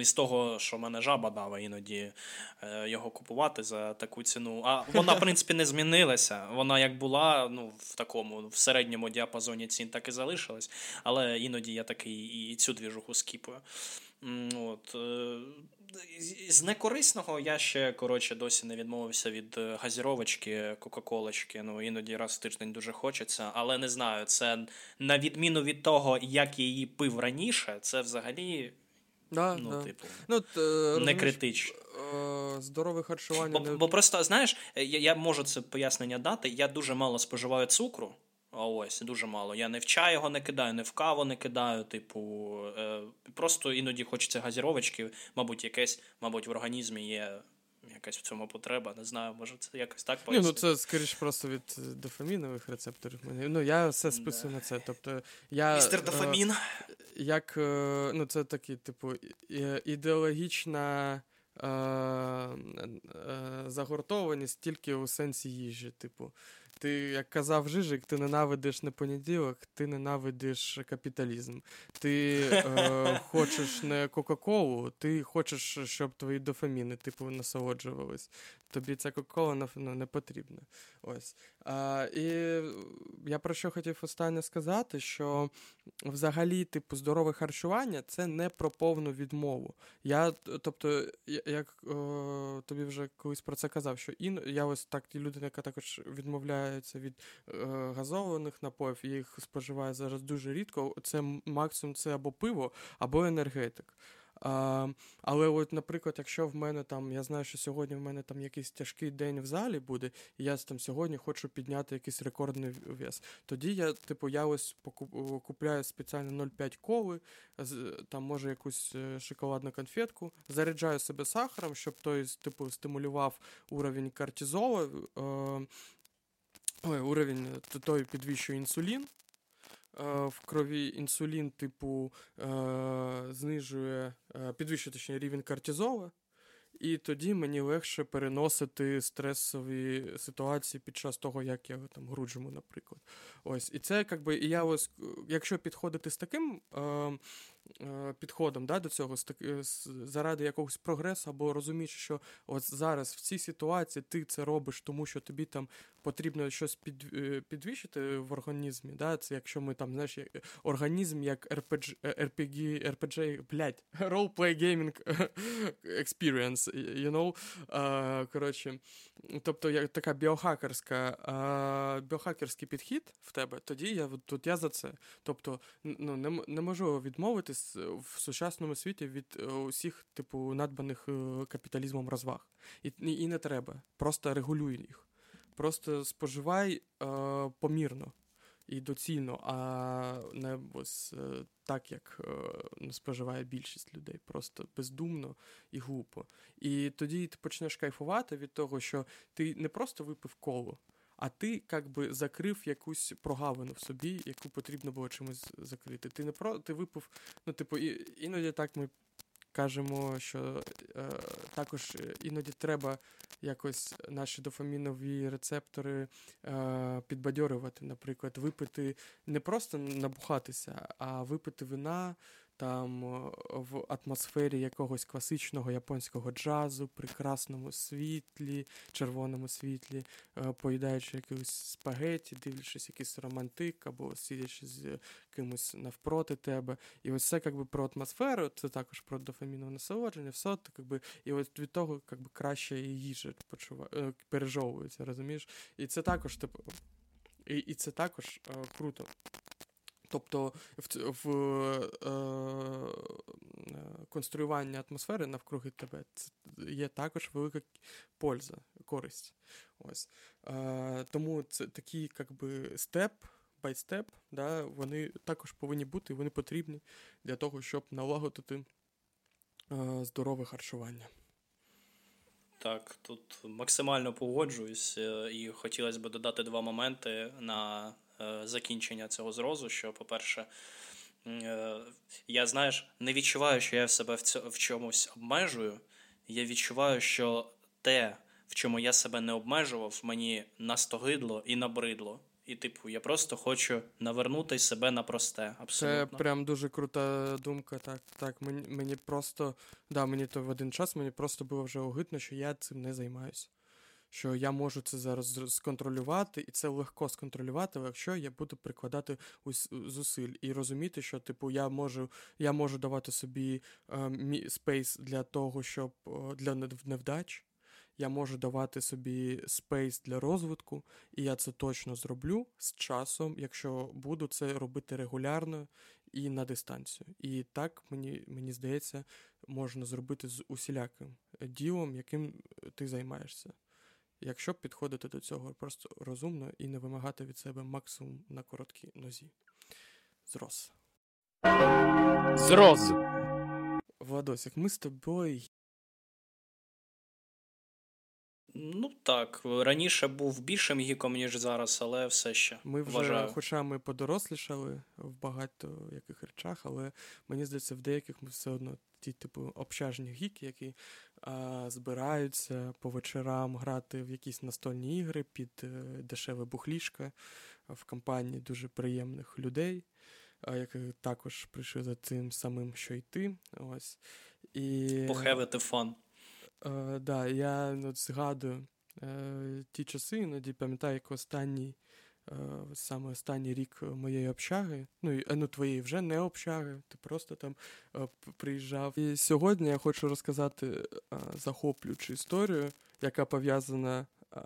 із того, що мене жаба дала іноді е, його купувати за таку ціну. А вона, в принципі, не змінилася. Вона як була ну, в такому в середньому діапазоні цін, так і залишилась. Але іноді я такий і цю двіжуху скіпую. От. Е, з некорисного я ще коротше досі не відмовився від е, газіровочки, кока-колочки. Ну іноді раз в тиждень дуже хочеться, але не знаю. Це на відміну від того, як я її пив раніше, це взагалі да, ну, да. типу, ну, т, не критично. Е, здорове харчування. Бо, не... бо просто знаєш, я, я можу це пояснення дати. Я дуже мало споживаю цукру. А ось дуже мало. Я не в чай його не кидаю, не в каву не кидаю. Типу, е, просто іноді хочеться газіровочки, мабуть, якесь, мабуть, в організмі є. Якась в цьому потреба, не знаю, може це якось так? Ні, ну це скоріш просто від дофамінових рецепторів. Ну я все списую на це. Тобто я Містер е, дофамін. Як е, ну це такі, типу, ідеологічна е, е, загортованість тільки у сенсі їжі. Типу, ти, як казав Жижик, ти ненавидиш не понеділок, ти ненавидиш капіталізм. Ти е, хочеш не Кока-Колу, ти хочеш, щоб твої дофаміни типу насолоджувались. Тобі ця Кока-Кола ну, не потрібна. Ось. А, І я про що хотів останнє сказати, що взагалі, типу, здорове харчування це не про повну відмову. Я, Тобто, як о, тобі вже колись про це казав, що ін, я ось так людина, яка також відмовляється від е, газованих напоїв, їх споживає зараз дуже рідко. Це максимум це або пиво, або енергетик. А, Але, от, наприклад, якщо в мене там, я знаю, що сьогодні в мене там якийсь тяжкий день в залі буде, і я там сьогодні хочу підняти якийсь рекордний вес, тоді я, типу, я ось купляю спеціально 0,5 коли, там може якусь е, шоколадну конфетку, заряджаю себе сахаром, щоб той, типу, стимулював уровень кортизолу, е, ой, уровень той підвищує інсулін. Е, в крові інсулін, типу, е, знижує, е, підвищує точніше, рівень кортизолу, і тоді мені легше переносити стресові ситуації під час того, як я там груджу, наприклад. Ось, І це якби, і я ось, якщо підходити з таким підходом да, до цього е, заради якогось прогресу, або розумієш, що от зараз в цій ситуації ти це робиш, тому що тобі там потрібно щось під, е, підвищити в організмі. Да? Це якщо ми там, знаєш, організм як RPG, RPG, RPG блядь, Role-play gaming experience, you know? Коротше, тобто, як така біохакерська, біохакерський підхід в тебе, тоді я тут я за це. Тобто, ну, не, не можу відмовитись в сучасному світі від е, усіх, типу, надбаних е, капіталізмом розваг. І і не треба. Просто регулюй їх. Просто споживай е, помірно і доцільно, а не ось е, так, як е, споживає більшість людей. Просто бездумно і глупо. І тоді ти почнеш кайфувати від того, що ти не просто випив коло а ти як би закрив якусь прогавину в собі, яку потрібно було чимось закрити. Ти не про ти випив, ну, типу, і, іноді так ми кажемо, що е, також іноді треба якось наші дофамінові рецептори е, підбадьорювати, наприклад, випити не просто набухатися, а випити вина там е, в атмосфері якогось класичного японського джазу, прекрасному світлі, червоному світлі, е, поїдаючи якусь спагеті, дивлячись якийсь романтик, або сидячи з кимось навпроти тебе. І ось це якби про атмосферу, це також про дофамінове насолодження, все так, якби, і ось від того якби, краще і їжа почува... Е, пережовується, розумієш? І це також типу. І і це також е, круто. Тобто в в е, конструювання атмосфери навкруги тебе є також велика польза, користь. Ось. Е, Тому це такий степ by step, да, вони також повинні бути, вони потрібні для того, щоб налагодити е, здорове харчування. Так, тут максимально погоджуюсь, е, і хотілося б додати два моменти на е, закінчення цього зрозу. Що, по-перше, е, я знаєш, не відчуваю, що я себе в чомусь обмежую. Я відчуваю, що те, в чому я себе не обмежував, мені настогидло і набридло. І, типу, я просто хочу навернути себе на просте. Абсолютно. Це прям дуже крута думка. Так, так. Мені мені просто да, мені то в один час мені просто було вже огидно, що я цим не займаюся. Що я можу це зараз сконтролювати, і це легко сконтролювати, якщо я буду прикладати зусиль і розуміти, що типу я можу я можу давати собі е, space для того, щоб для невдач я можу давати собі space для розвитку, і я це точно зроблю з часом, якщо буду це робити регулярно і на дистанцію. І так мені мені здається, можна зробити з усіляким ділом, яким ти займаєшся. Якщо підходити до цього просто розумно і не вимагати від себе максимум на короткій нозі. Зрос. Зрос. Владосик, ми з тобою Ну так, раніше був більшим гіком, ніж зараз, але все ще. Ми вже, вважаю. хоча ми подорослішали в багато яких речах, але мені здається, в деяких ми все одно ті, типу, общажні гіки, які збираються по вечорам грати в якісь настольні ігри під е, дешеве бухлішка в компанії дуже приємних людей, які також прийшли за тим самим, що й ти. Ось. І... Похевити фан. Е, да, я от згадую е, ті часи, іноді пам'ятаю, як останній, саме останній рік моєї общаги, ну і ну, твоєї вже не общаги, ти просто там е, приїжджав. І сьогодні я хочу розказати е, захоплюючу історію, яка пов'язана е,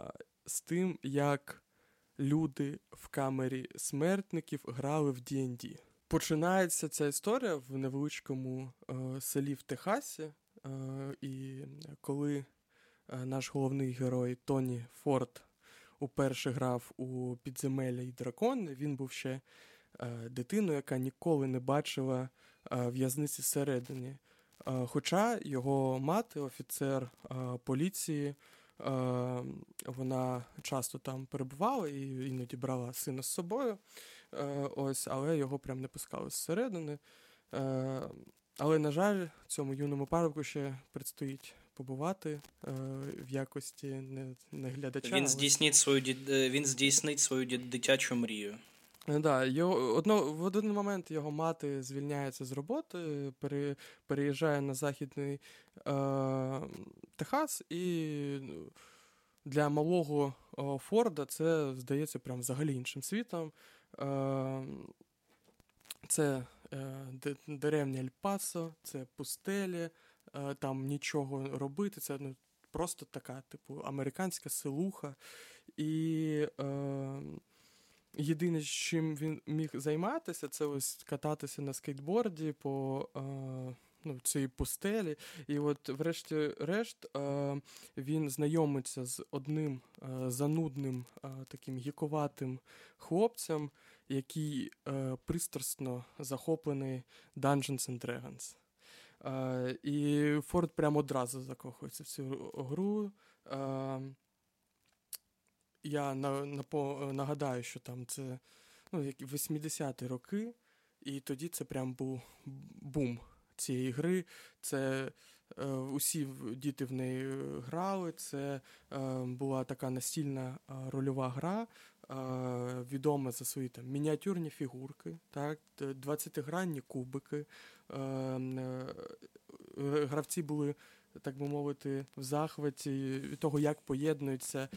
з тим, як люди в камері смертників грали в D&D. Починається ця історія в невеличкому е, селі в Техасі. Е, і коли е, наш головний герой Тоні Форд уперше грав у підземелля і дракон, він був ще е, дитиною, яка ніколи не бачила в'язниці всередині. Хоча його мати, офіцер поліції, вона часто там перебувала і іноді брала сина з собою, ось, але його прям не пускали зсередини. Але, на жаль, цьому юному парубку ще предстоїть побувати е, в якості не, не глядача. Він здійснить свою е, він здійснить свою дитячу мрію. Е, да, його, одно, В один момент його мати звільняється з роботи, пере, переїжджає на західний е, Техас, і ну, для малого Форда це здається прям взагалі іншим світом. Е, Це Е, деревня Ельпасо, це пустелі, е, там нічого робити. Це ну, просто така, типу, американська селуха. І е, єдине, чим він міг займатися, це ось кататися на скейтборді по е, ну, цій пустелі. І от, врешті-решт, е, він знайомиться з одним е, занудним таким гіковатим хлопцем який е, пристрасно захоплений Dungeons and Dragons. Е, І Форд прямо одразу закохується в цю гру. Е, Я на, на, нагадаю, що там це ну, 80-ті роки, і тоді це прям був бум цієї гри. Це е, Усі діти в неї грали. Це е, була така настільна е, рольова гра, відома за свої там мініатюрні фігурки, так, 20-гранні кубики. Е, гравці були, так би мовити, в захваті від того, як поєднується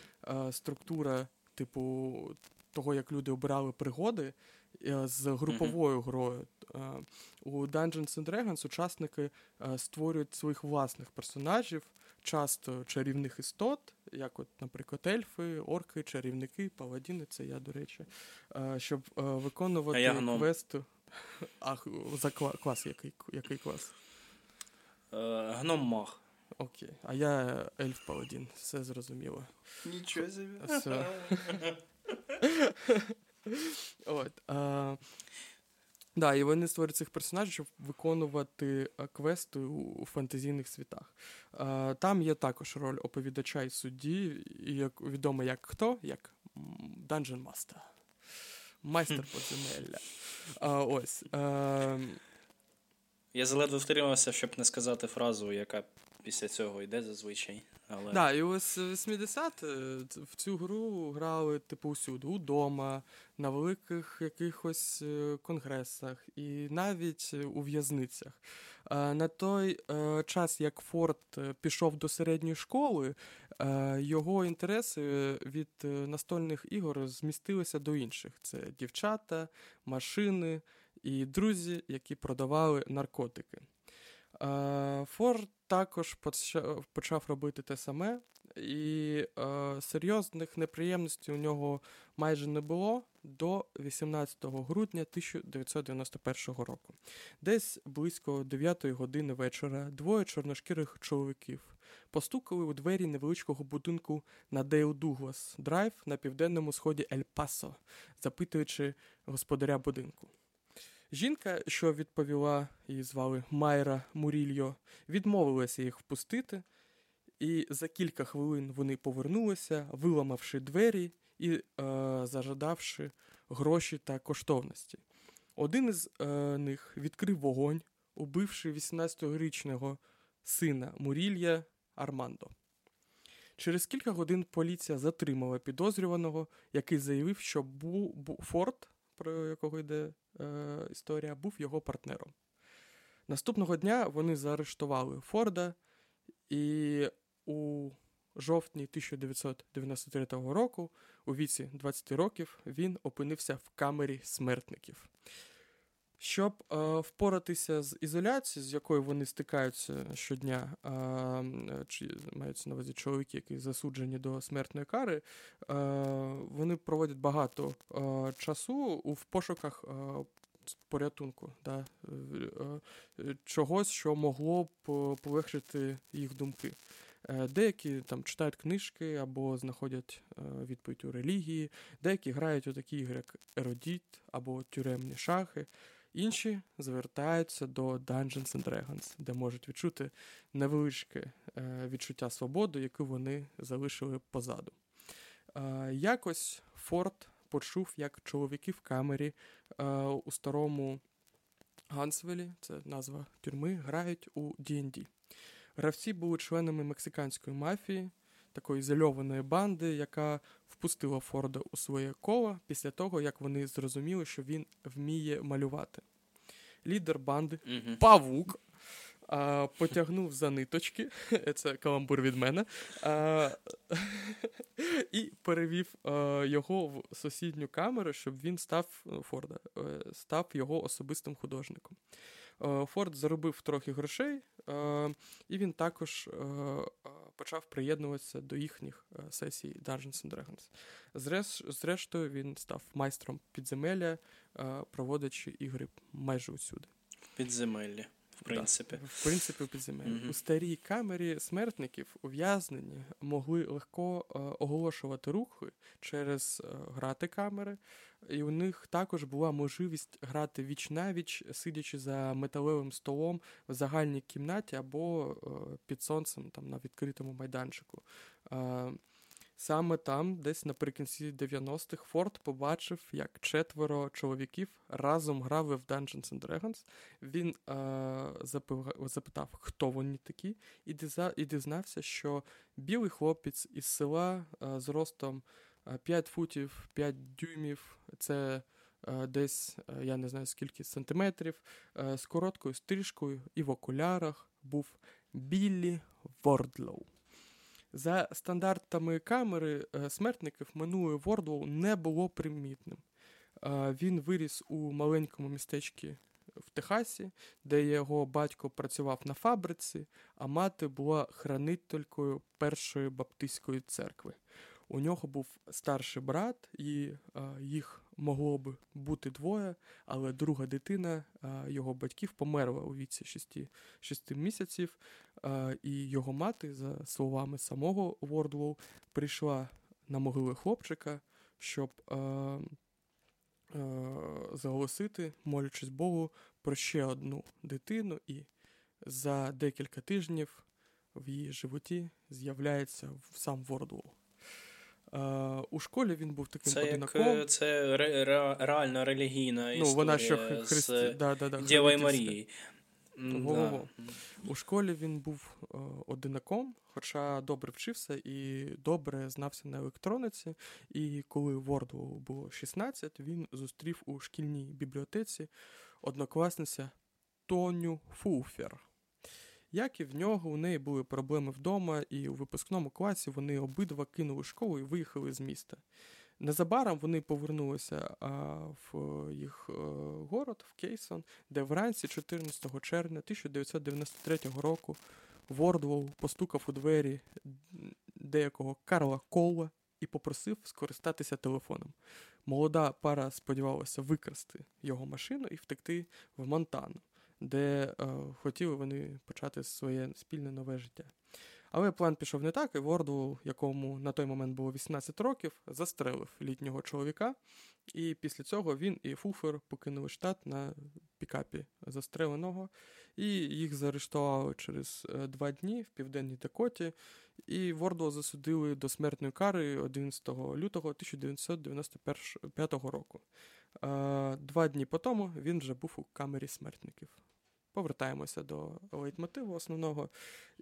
структура, типу, того, як люди обирали пригоди е, з груповою грою. У Dungeons and Dragons учасники створюють своїх власних персонажів часто чарівних істот, як, от, наприклад, ельфи, орки, чарівники, паладіни, це я, до речі, щоб виконувати квести. А за клас який який клас? Е, гном мах. Окей. А я ельф паладін, все зрозуміло. Нічого собі. Все. От, а, да, і вони створюють цих персонажів, щоб виконувати квести у фантазійних світах. Там є також роль оповідача і судді, як відомо як хто, як Dungeon Master. Майстер подземелля. А, Ось. А, Я заледве втримався, щоб не сказати фразу, яка після цього йде зазвичай. Але... Да, і ось 80 в цю гру грали типу усюди, удома, на великих якихось е, конгресах і навіть у в'язницях. На той е, час, як Форд е, пішов до середньої школи, його інтереси від настольних ігор змістилися до інших: це дівчата, машини і друзі, які продавали наркотики. Форд також почав робити те саме, і е, серйозних неприємностей у нього майже не було до 18 грудня 1991 року. Десь близько 9 години вечора двоє чорношкірих чоловіків постукали у двері невеличкого будинку на Дейл Дуглас Драйв на південному сході Ель Пасо, запитуючи господаря будинку. Жінка, що відповіла, її звали Майра Мурільо, відмовилася їх впустити, і за кілька хвилин вони повернулися, виламавши двері і е, зажадавши гроші та коштовності. Один із е, них відкрив вогонь, убивши 18-річного сина Мурілья Армандо. Через кілька годин поліція затримала підозрюваного, який заявив, що Бу, Бу Форд, про якого йде е, історія, був його партнером. Наступного дня вони заарештували Форда, і у жовтні 1993 року, у віці 20 років, він опинився в камері смертників. Щоб е, впоратися з ізоляцією, з якою вони стикаються щодня, е, чи маються на увазі чоловіки, які засуджені до смертної кари, е, вони проводять багато е, часу у пошуках е, порятунку, да, е, чогось, що могло б полегшити їх думки. Деякі там читають книжки або знаходять відповідь у релігії, деякі грають у такі ігри, як Еродіт або тюремні шахи. Інші звертаються до Dungeons and Dragons, де можуть відчути невеличке е, відчуття свободи, яку вони залишили позаду. Е, якось Форд почув, як чоловіки в камері е, у старому Гансвелі, це назва тюрми, грають у D&D. Гравці були членами мексиканської мафії, такої ізольованої банди, яка впустила Форда у своє коло після того, як вони зрозуміли, що він вміє малювати. Лідер банди mm Павук а, потягнув за ниточки, це каламбур від мене, а, і перевів а, його в сусідню камеру, щоб він став Форда, е, став його особистим художником. Е, Форд заробив трохи грошей, е, і він також почав приєднуватися до їхніх сесій Dungeons and Dragons. Зрештою, він став майстром підземелля, проводячи ігри майже усюди. Підземелля. В принципі, да, в принципі, в підземелі. Mm-hmm. У старій камері смертників ув'язнені могли легко е, оголошувати рухи через е, грати камери, і у них також була можливість грати віч навіч, сидячи за металевим столом в загальній кімнаті або е, під сонцем там на відкритому майданчику. Е, Саме там, десь наприкінці 90-х, Форд побачив, як четверо чоловіків разом грали в Dungeons and Dragons. Він е- запитав, хто вони такі, і, дізнався, що білий хлопець із села е- з ростом 5 футів 5 дюймів, це е- десь е, я не знаю скільки сантиметрів, е, з короткою стрижкою і в окулярах був Біллі Вордлоу. За стандартами камери е, смертників минулий Вордлоу не було примітним. Е, він виріс у маленькому містечці в Техасі, де його батько працював на фабриці, а мати була хранителькою першої баптистської церкви. У нього був старший брат, і їх могло би бути двоє, але друга дитина а, його батьків померла у віці 6, 6 місяців, а, і його мати, за словами самого Вордлоу, прийшла на могили хлопчика, щоб заголосити, молячись Богу, про ще одну дитину, і за декілька тижнів в її животі з'являється сам Вордвол. У школі він був таким це одинаком. Як, це ре, ре, реально релігійна історія ну, вона ще христи... да, да, да, Дєвою Марії. Да. У школі він був е, одинаком, хоча добре вчився і добре знався на електрониці. І коли Ворду було 16, він зустрів у шкільній бібліотеці однокласниця Тоню Фуфер. Як і в нього, у неї були проблеми вдома, і у випускному класі вони обидва кинули школу і виїхали з міста. Незабаром вони повернулися а, в їх а, е, город, в Кейсон, де вранці, 14 червня 1993 року, Вордвол постукав у двері деякого Карла Кола і попросив скористатися телефоном. Молода пара сподівалася викрасти його машину і втекти в Монтану, де е, хотіли вони почати своє спільне нове життя. Але план пішов не так, і Ворду, якому на той момент було 18 років, застрелив літнього чоловіка. І після цього він і Фуфер покинули штат на пікапі застреленого, і їх заарештували через е, два дні в південній Дакоті. І Ворду засудили до смертної кари 11 лютого 1995 року. Два дні по тому він вже був у камері смертників повертаємося до лейтмотиву основного.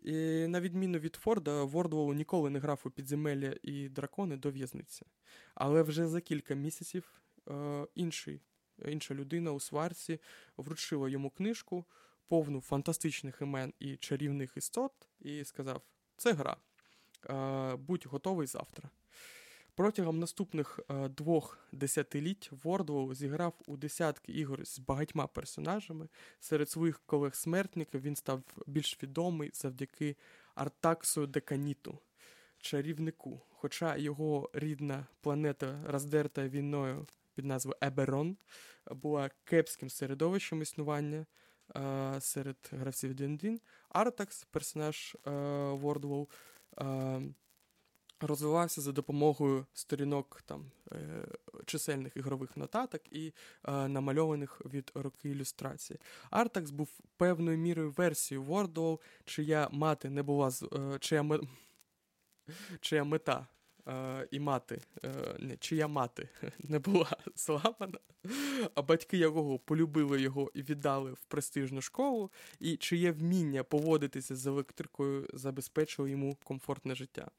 І на відміну від Форда, Вордвол ніколи не грав у підземелля і дракони до в'язниці. Але вже за кілька місяців е, інший, інша людина у сварці вручила йому книжку, повну фантастичних імен і чарівних істот, і сказав: це гра. Е, будь готовий завтра. Протягом наступних е, двох десятиліть Вордвол зіграв у десятки ігор з багатьма персонажами. Серед своїх колег-смертників він став більш відомий завдяки Артаксу Деканіту, чарівнику. Хоча його рідна планета, роздерта війною під назвою Еберон, була кепським середовищем існування е, серед гравців Дендін, Артакс, персонаж е, Вордвол, е, розвивався за допомогою сторінок там е, чисельних ігрових нотаток і е, намальованих від роки ілюстрації. Артакс був певною мірою версією Wordle, чия мати не була е, чия, чия мета е, і мати, е, не, чия мати не була зламана, а батьки якого полюбили його і віддали в престижну школу, і чиє вміння поводитися з електрикою забезпечило йому комфортне життя.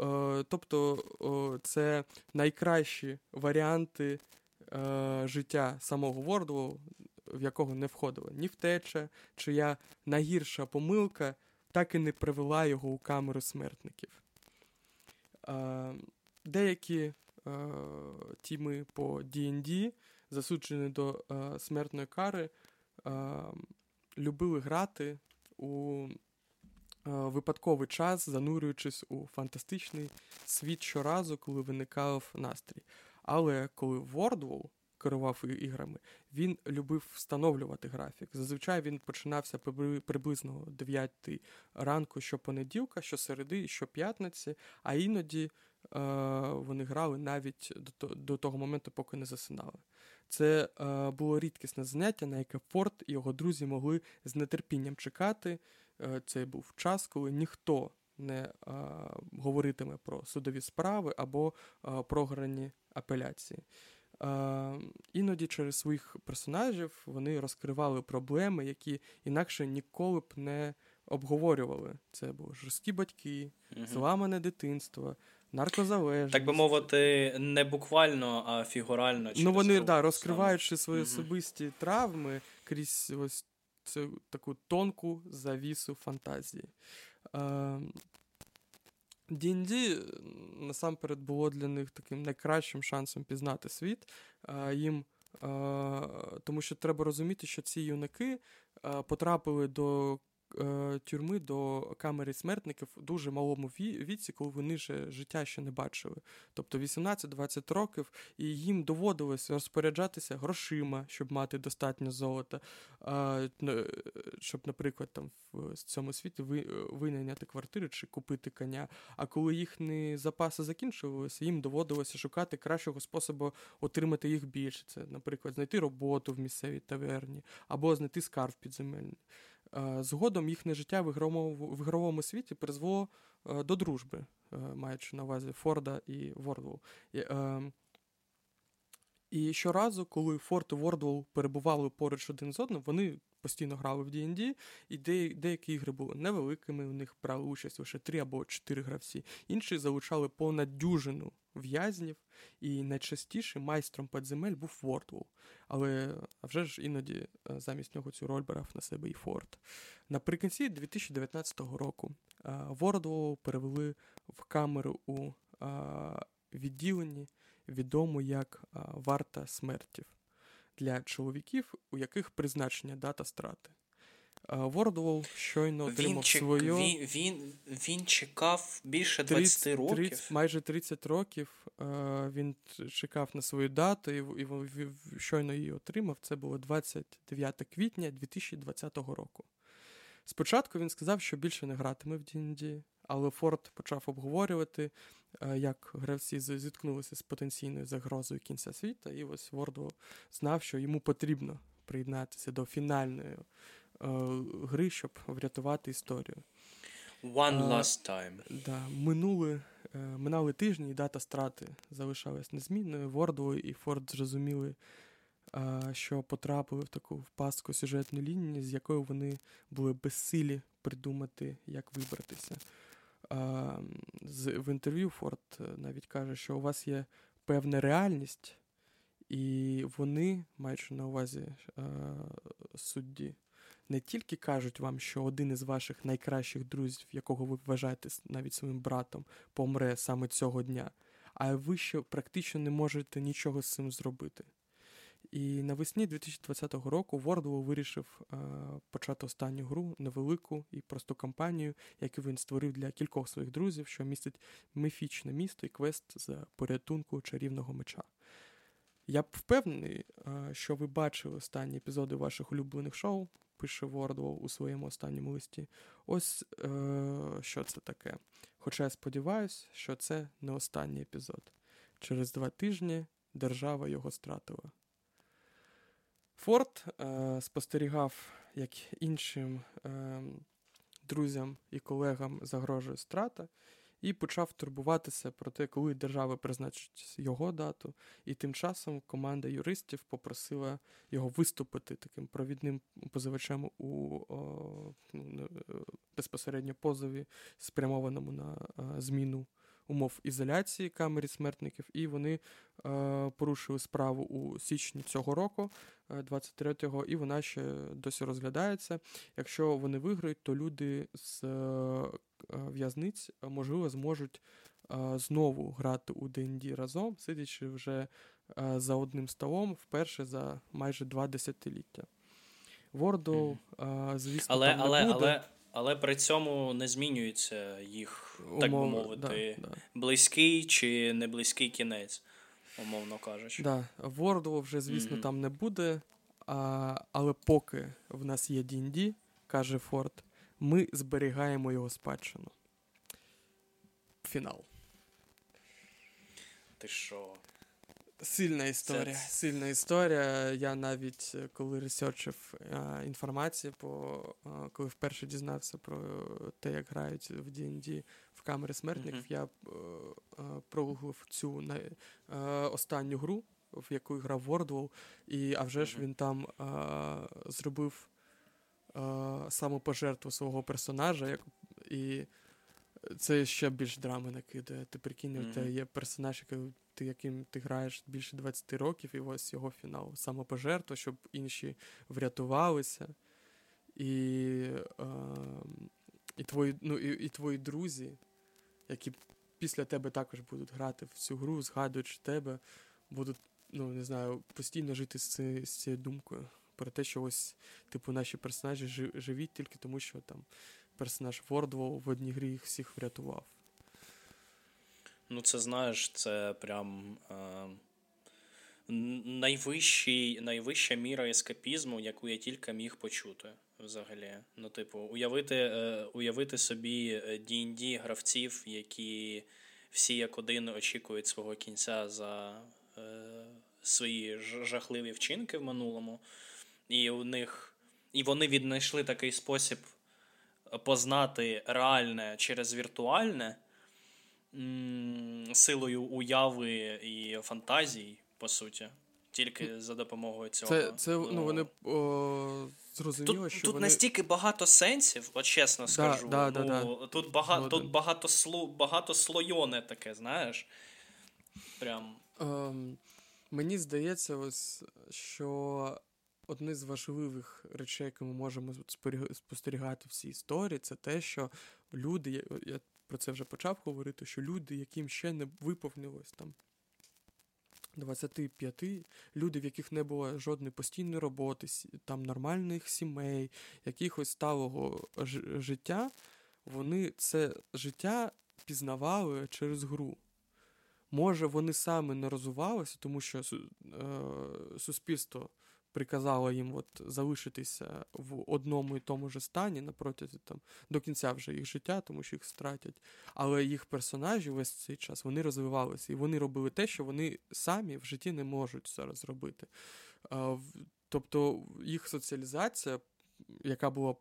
Е, тобто це найкращі варіанти е, життя самого Ворду, в якого не входило ні втеча, чия найгірша помилка так і не привела його у камеру смертників. Е, деякі тіми по D&D, засуджені до смертної кари, любили грати у Е, випадковий час, занурюючись у фантастичний світ щоразу, коли виникав настрій. Але коли Вордвол керував іграми, він любив встановлювати графік. Зазвичай він починався приблизно о 9 ранку щопонеділка, щосереди і щоп'ятниці, а іноді е, вони грали навіть до, до того моменту, поки не засинали. Це е, було рідкісне заняття, на яке Форд і його друзі могли з нетерпінням чекати. Е, це був час, коли ніхто не а, е, говоритиме про судові справи або а, е, програні апеляції. А, Іноді через своїх персонажів вони розкривали проблеми, які інакше ніколи б не обговорювали. Це були жорсткі батьки, угу. зламане дитинство. Наркозалежність. Так би мовити, не буквально, а фігурально. Ну вони да, розкриваючи свої угу. особисті травми крізь ось цю таку тонку завісу фантазії. D&D насамперед було для них таким найкращим шансом пізнати світ. Їм, Тому що треба розуміти, що ці юнаки потрапили до е, тюрми до камери смертників в дуже малому віці, коли вони ще життя ще не бачили. Тобто 18-20 років, і їм доводилось розпоряджатися грошима, щоб мати достатньо золота, е, щоб, наприклад, там в цьому світі винайняти квартири чи купити коня. А коли їхні запаси закінчувалися, їм доводилося шукати кращого способу отримати їх більше. Це, наприклад, знайти роботу в місцевій таверні або знайти скарб підземельний. Згодом їхнє життя в ігровому, в ігровому світі призвело до дружби, маючи на увазі Форда і Вордвол. І щоразу, коли Форд і Вордвол перебували поруч один з одним, вони постійно грали в D&D, і деякі ігри були невеликими, у них брали участь лише три або чотири гравці. Інші залучали понад дюжину в'язнів, і найчастіше майстром подземель був Вордвол. Але вже ж іноді е, замість нього цю роль брав на себе і Форд. Наприкінці 2019 року Вордвол перевели в камеру у відділенні, відому як Варта смертів для чоловіків, у яких призначення дата страти. Вордвол щойно отримав він чек... свою. Він він, він чекав більше 20 30, років. 30, майже 30 років він чекав на свою дату і, і щойно її отримав. Це було 29 квітня 2020 року. Спочатку він сказав, що більше не гратиме в D&D, але Форд почав обговорювати, Е, як гравці зіткнулися з потенційною загрозою кінця світа, і ось Вордвол знав, що йому потрібно приєднатися до фінальної е, гри, щоб врятувати історію. One е, last time. Да, Минули, е, Минали тижні, і дата страти залишалась незмінною. Вордвол і Форд зрозуміли, е, що потрапили в таку впастку сюжетну лінію, з якою вони були безсилі придумати, як вибратися в інтерв'ю Форд е, навіть каже, що у вас є певна реальність, і вони, маючи на увазі е, судді, не тільки кажуть вам, що один із ваших найкращих друзів, якого ви вважаєте навіть своїм братом, помре саме цього дня, а ви ще практично не можете нічого з цим зробити. І навесні 2020 року Вордвол вирішив е, почати останню гру, невелику і просту кампанію, яку він створив для кількох своїх друзів, що містить міфічне місто і квест за порятунку чарівного меча. Я б впевнений, е, що ви бачили останні епізоди ваших улюблених шоу, пише Вордвол у своєму останньому листі. Ось е, що це таке. Хоча я сподіваюся, що це не останній епізод. Через два тижні держава його стратила. Форд е, спостерігав, як іншим е, друзям і колегам загрожує страта, і почав турбуватися про те, коли держава призначить його дату. І тим часом команда юристів попросила його виступити таким провідним позивачем у о, ну, е, безпосередньо позові, спрямованому на е, зміну умов ізоляції камері смертників, і вони е, порушили справу у січні цього року, 23-го, е, і вона ще досі розглядається. Якщо вони виграють, то люди з е, в'язниць можливо зможуть е, знову грати у ДНД разом, сидячи вже е, за одним столом вперше за майже два десятиліття. Вордоу, mm. звісно, але, там не але, буде. але але при цьому не змінюється їх, так би мовити, да, да. близький чи не близький кінець, умовно кажучи. Да. Ворду вже, звісно, mm-hmm. там не буде. А, Але поки в нас є D&D, каже Форд, ми зберігаємо його спадщину. Фінал. Ти що? Сильна історія. Це... Сильна історія. Я навіть е, коли ресерчив е, інформацію, по е, коли вперше дізнався про те, як грають в D&D в камери смертників, mm-hmm. я прогуглив цю на, останню гру, в яку грав Вордвол, і а вже ж mm-hmm. він там зробив самопожертву свого персонажа, як і. Це ще більш драми накидає. Ти прикинь, mm-hmm. те є персонаж, який ти, яким ти граєш більше 20 років, і ось його фінал. Самопожертва, щоб інші врятувалися. І е, і, твої ну, і, і твої друзі, які після тебе також будуть грати в цю гру, згадуючи тебе, будуть, ну, не знаю, постійно жити з, з цією думкою про те, що ось, типу, наші персонажі живі тільки тому, що там персонаж Вордвол в одній грі їх всіх врятував. Ну, це знаєш, це прям. Е... Найвищий, найвища міра ескапізму, яку я тільки міг почути взагалі. Ну, типу, уявити е, уявити собі D&D гравців, які всі як один очікують свого кінця за е, свої жахливі вчинки в минулому, і у них і вони віднайшли такий спосіб познати реальне через віртуальне силою уяви і фантазій, по суті. Тільки за допомогою цього. Це це ну, вони о, зрозуміло, тут, що тут вони... настільки багато сенсів, от чесно скажу. Да, да, ну, да, Тут багато тут багато сло, багато слойоне таке, знаєш. Прям. Ем, Мені здається, ось, що одне з важливих речей, які ми можемо спостерігати в цій історії, це те, що люди, я про це вже почав говорити, що люди, яким ще не виповнилось там 25, люди, в яких не було жодної постійної роботи, там нормальних сімей, якихось сталого життя, вони це життя пізнавали через гру. Може, вони саме не розвивалися, тому що е, суспільство приказало їм от залишитися в одному і тому ж стані напротязі там до кінця вже їх життя, тому що їх стратять. Але їх персонажі весь цей час вони розвивалися, і вони робили те, що вони самі в житті не можуть зараз робити. Тобто їх соціалізація, яка була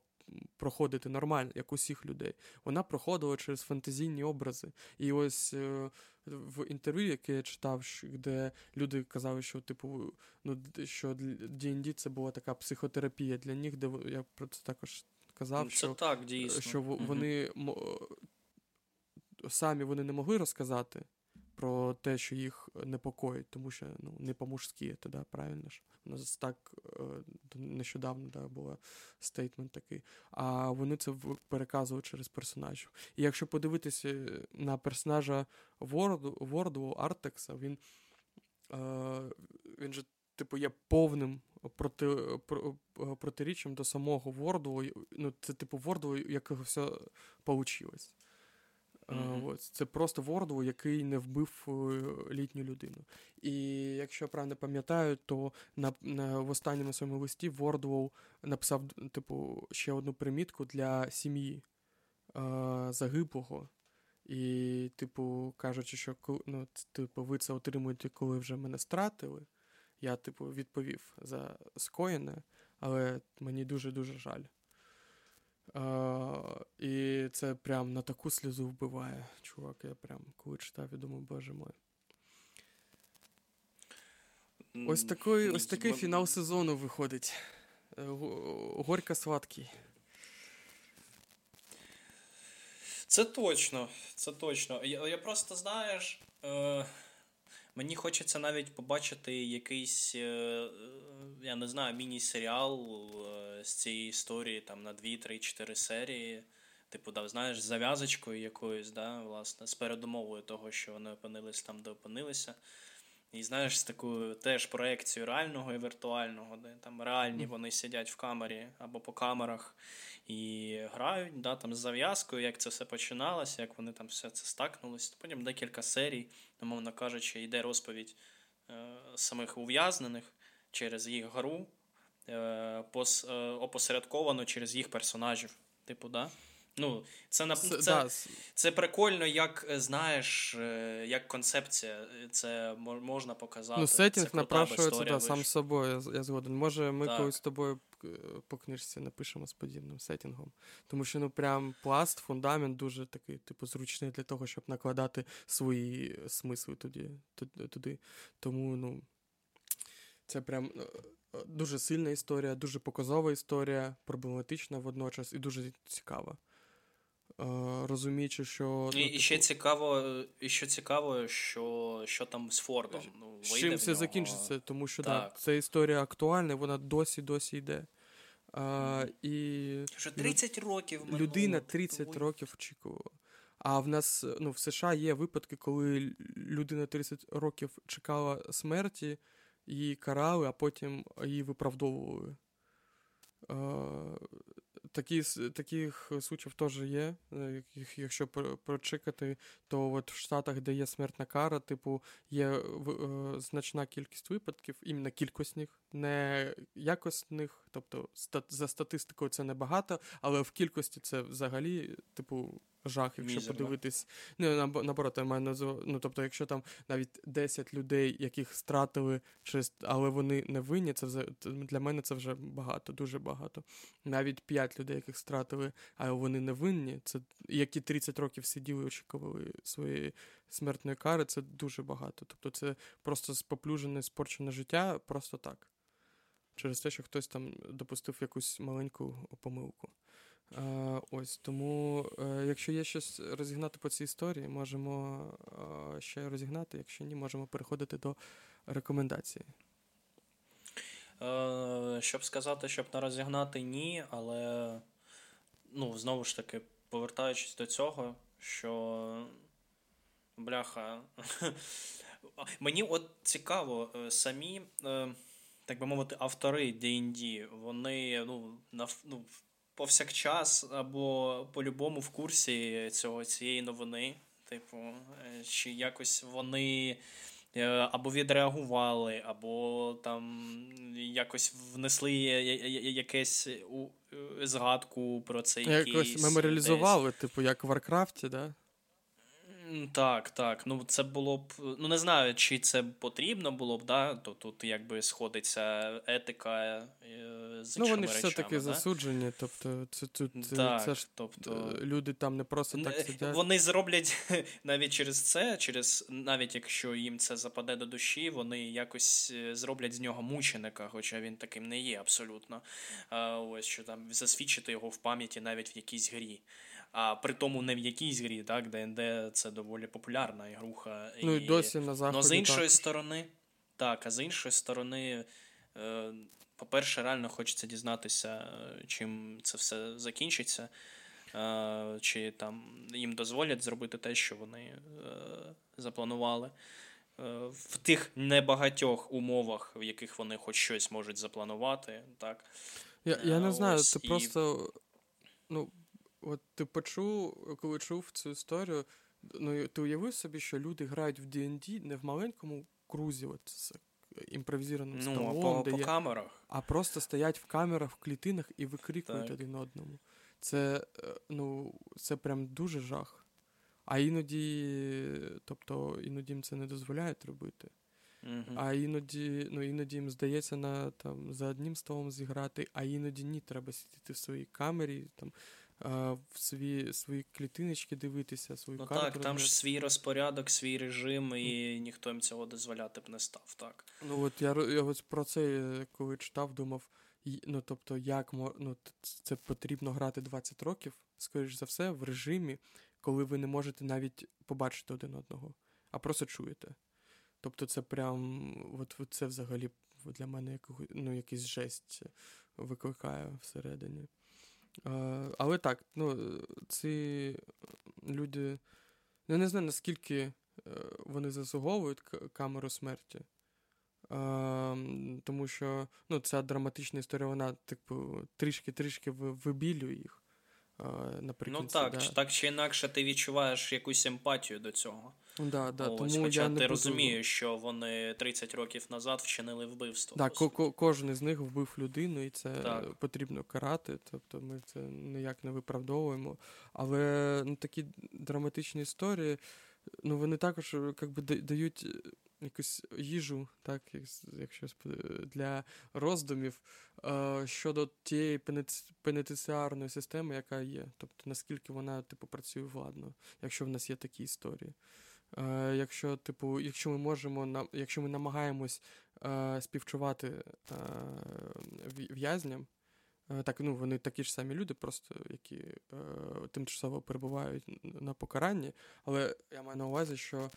проходити нормально, як усіх людей, вона проходила через фантазійні образи. І ось е, в інтерв'ю, яке я читав, де люди казали, що типу, ну що D&D це була така психотерапія для них, де я про це також казав, ну, це що так, дійсно. що вони самі вони не могли розказати про те, що їх непокоїть, тому що ну, не по-мужськи, тоді, правильно ж. У нас так е, нещодавно да, був стейтмент такий. А вони це переказують через персонажів. І якщо подивитися на персонажа Ворду, Ворду Артекса, він е, він же, типу, є повним проти, протиріччям до самого Ворду. Ну, це типу Ворду, якого все вийшло. Mm-hmm. Ось. Це просто Вордву, який не вбив е, літню людину. І якщо я правильно пам'ятаю, то на, на в останньому своєму листі Вордвоу написав типу, ще одну примітку для сім'ї е, загиблого. І, типу, кажучи, що ну, типу, ви це отримуєте, коли вже мене стратили. Я, типу, відповів за скоєне, але мені дуже-дуже жаль. І це прям на таку сльозу вбиває. Чувак, я прям коли читав, я думаю, боже мой. Ось такий ось такий фінал сезону виходить. Е, горько сладкий. Це точно. Це точно. Я я просто знаєш. Е, Мені хочеться навіть побачити якийсь, е, я не знаю, міні-серіал з цієї історії там на 2, 3, 4 серії. Типу, да, знаєш, з зав'язочкою якоюсь, да, власне, з передумовою того, що вони опинились там, де опинилися. І знаєш, з такою теж проекцією реального і віртуального, де там реальні вони сидять в камері або по камерах і грають, да, там з зав'язкою, як це все починалося, як вони там все це стакнулося. Потім декілька серій, умовно кажучи, йде розповідь е, самих ув'язнених через їх гру. Е, пос, е, опосередковано через їх персонажів. Типу, да? Ну, Це на це, це, це прикольно, як е, знаєш, як концепція. Це можна показати. Ну, сетінг напрашується да, сам собою, я згоден. Може, ми так. колись з тобою по книжці напишемо з подібним сетінгом. Тому що ну прям пласт, фундамент дуже такий, типу, зручний для того, щоб накладати свої смисли туди. туди. Тому, ну. Це прям дуже сильна історія, дуже показова історія, проблематична водночас і дуже цікава. Розуміючи, що. І, ну, і ще типу цікаво, і ще цікаво, що що там з Фордом. Ну, З чим все закінчиться, тому що так. Да, ця історія актуальна, вона досі-досі йде. А, і Вже 30 років минуло. Людина 30 років очікувала. А в нас ну, в США є випадки, коли людина 30 років чекала смерті її карали, а потім її виправдовували. Е, такі, Таких случаїв теж є. Е, якщо прочекати, то от в Штатах, де є смертна кара, типу, є е, значна кількість випадків, іменно кількісних, не якісних, тобто стат, за статистикою це небагато, але в кількості це взагалі, типу, жах, якщо Мізерно. подивитись. Ну, наоборот, я маю назву, ну, тобто, якщо там навіть 10 людей, яких стратили, через, але вони не винні, це вже, для мене це вже багато, дуже багато. Навіть 5 людей, яких стратили, але вони не винні, це які 30 років сиділи і очікували своєї смертної кари, це дуже багато. Тобто це просто споплюжене, спорчене життя, просто так. Через те, що хтось там допустив якусь маленьку помилку. Е, ось тому, е, якщо є щось розігнати по цій історії, можемо е, ще розігнати. Якщо ні, можемо переходити до рекомендації. Щоб сказати, щоб не розігнати, ні, але ну, знову ж таки, повертаючись до цього, що бляха. Мені от цікаво, самі, так би мовити, автори D&D, вони ну, на, ну, повсякчас або по-любому в курсі цього цієї новини. Типу, е, чи якось вони е, або відреагували, або там якось внесли якесь згадку про це. Якось меморіалізували, типу, як в Варкрафті, да? Так, так. Ну це було б. Ну не знаю, чи це потрібно було б, да? то тут якби сходиться етика е, з Ну, вони ж все-таки да? засуджені, тобто це тут так, це ж тобто, е, люди там не просто так сидять. Вони зроблять навіть через це, через навіть якщо їм це западе до душі, вони якось е, зроблять з нього мученика, хоча він таким не є абсолютно. Ось що там засвідчити його в пам'яті навіть в якійсь грі а при тому не в якійсь грі, так, ДНД це доволі популярна ігруха. Ну і досі на заході. Ну, з іншої так. сторони, так, а з іншої сторони, е, по-перше, реально хочеться дізнатися, чим це все закінчиться. Е, чи там їм дозволять зробити те, що вони е, запланували. В тих небагатьох умовах, в яких вони хоч щось можуть запланувати. так. Я я не знаю, це і... просто. ну, От ти почув, коли чув цю історію, ну ти уявив собі, що люди грають в D&D не в маленькому крузі, от з імпровізованим ну, столом, по, де по є, камерах. а просто стоять в камерах, в клітинах і викрикують так. один одному. Це е, ну, це прям дуже жах. А іноді, тобто, іноді їм це не дозволяють робити. Uh-huh. А іноді ну, іноді їм здається на, там, за одним столом зіграти, а іноді ні, треба сидіти в своїй камері, там, в свої свої клітиночки дивитися, свою ну. Так, там ж свій розпорядок, свій режим, і ніхто їм цього дозволяти б не став. так. Ну от я я ось про це, коли читав, думав, ну тобто, як ну, це потрібно грати 20 років, скоріш за все, в режимі, коли ви не можете навіть побачити один одного, а просто чуєте. Тобто, це прям от, от це взагалі для мене як, ну, якийсь жесть викликає всередині. Але так, ну, ці люди. Я не знаю, наскільки е, вони заслуговують камеру смерті. Тому що ну, ця драматична історія, вона, типу, трішки-трішки вибілює їх. Наприкінці, ну так, да. так чи інакше ти відчуваєш якусь емпатію до цього. Да, да, Ось, тому Хоча я ти не розумієш, що вони 30 років назад вчинили вбивство. Так, ко- кожен із них вбив людину, і це так. потрібно карати. Тобто ми це ніяк не виправдовуємо. Але ну, такі драматичні історії, ну вони також якби дають якусь їжу, так, якщо для роздумів е, щодо тієї пенітенціарної системи, яка є. Тобто наскільки вона типу працює владно, якщо в нас є такі історії. Е, Якщо, типу, якщо ми можемо якщо ми намагаємось е, співчувати в'язням, так ну вони такі ж самі люди, просто які е, тимчасово перебувають на покаранні, але я маю на увазі, що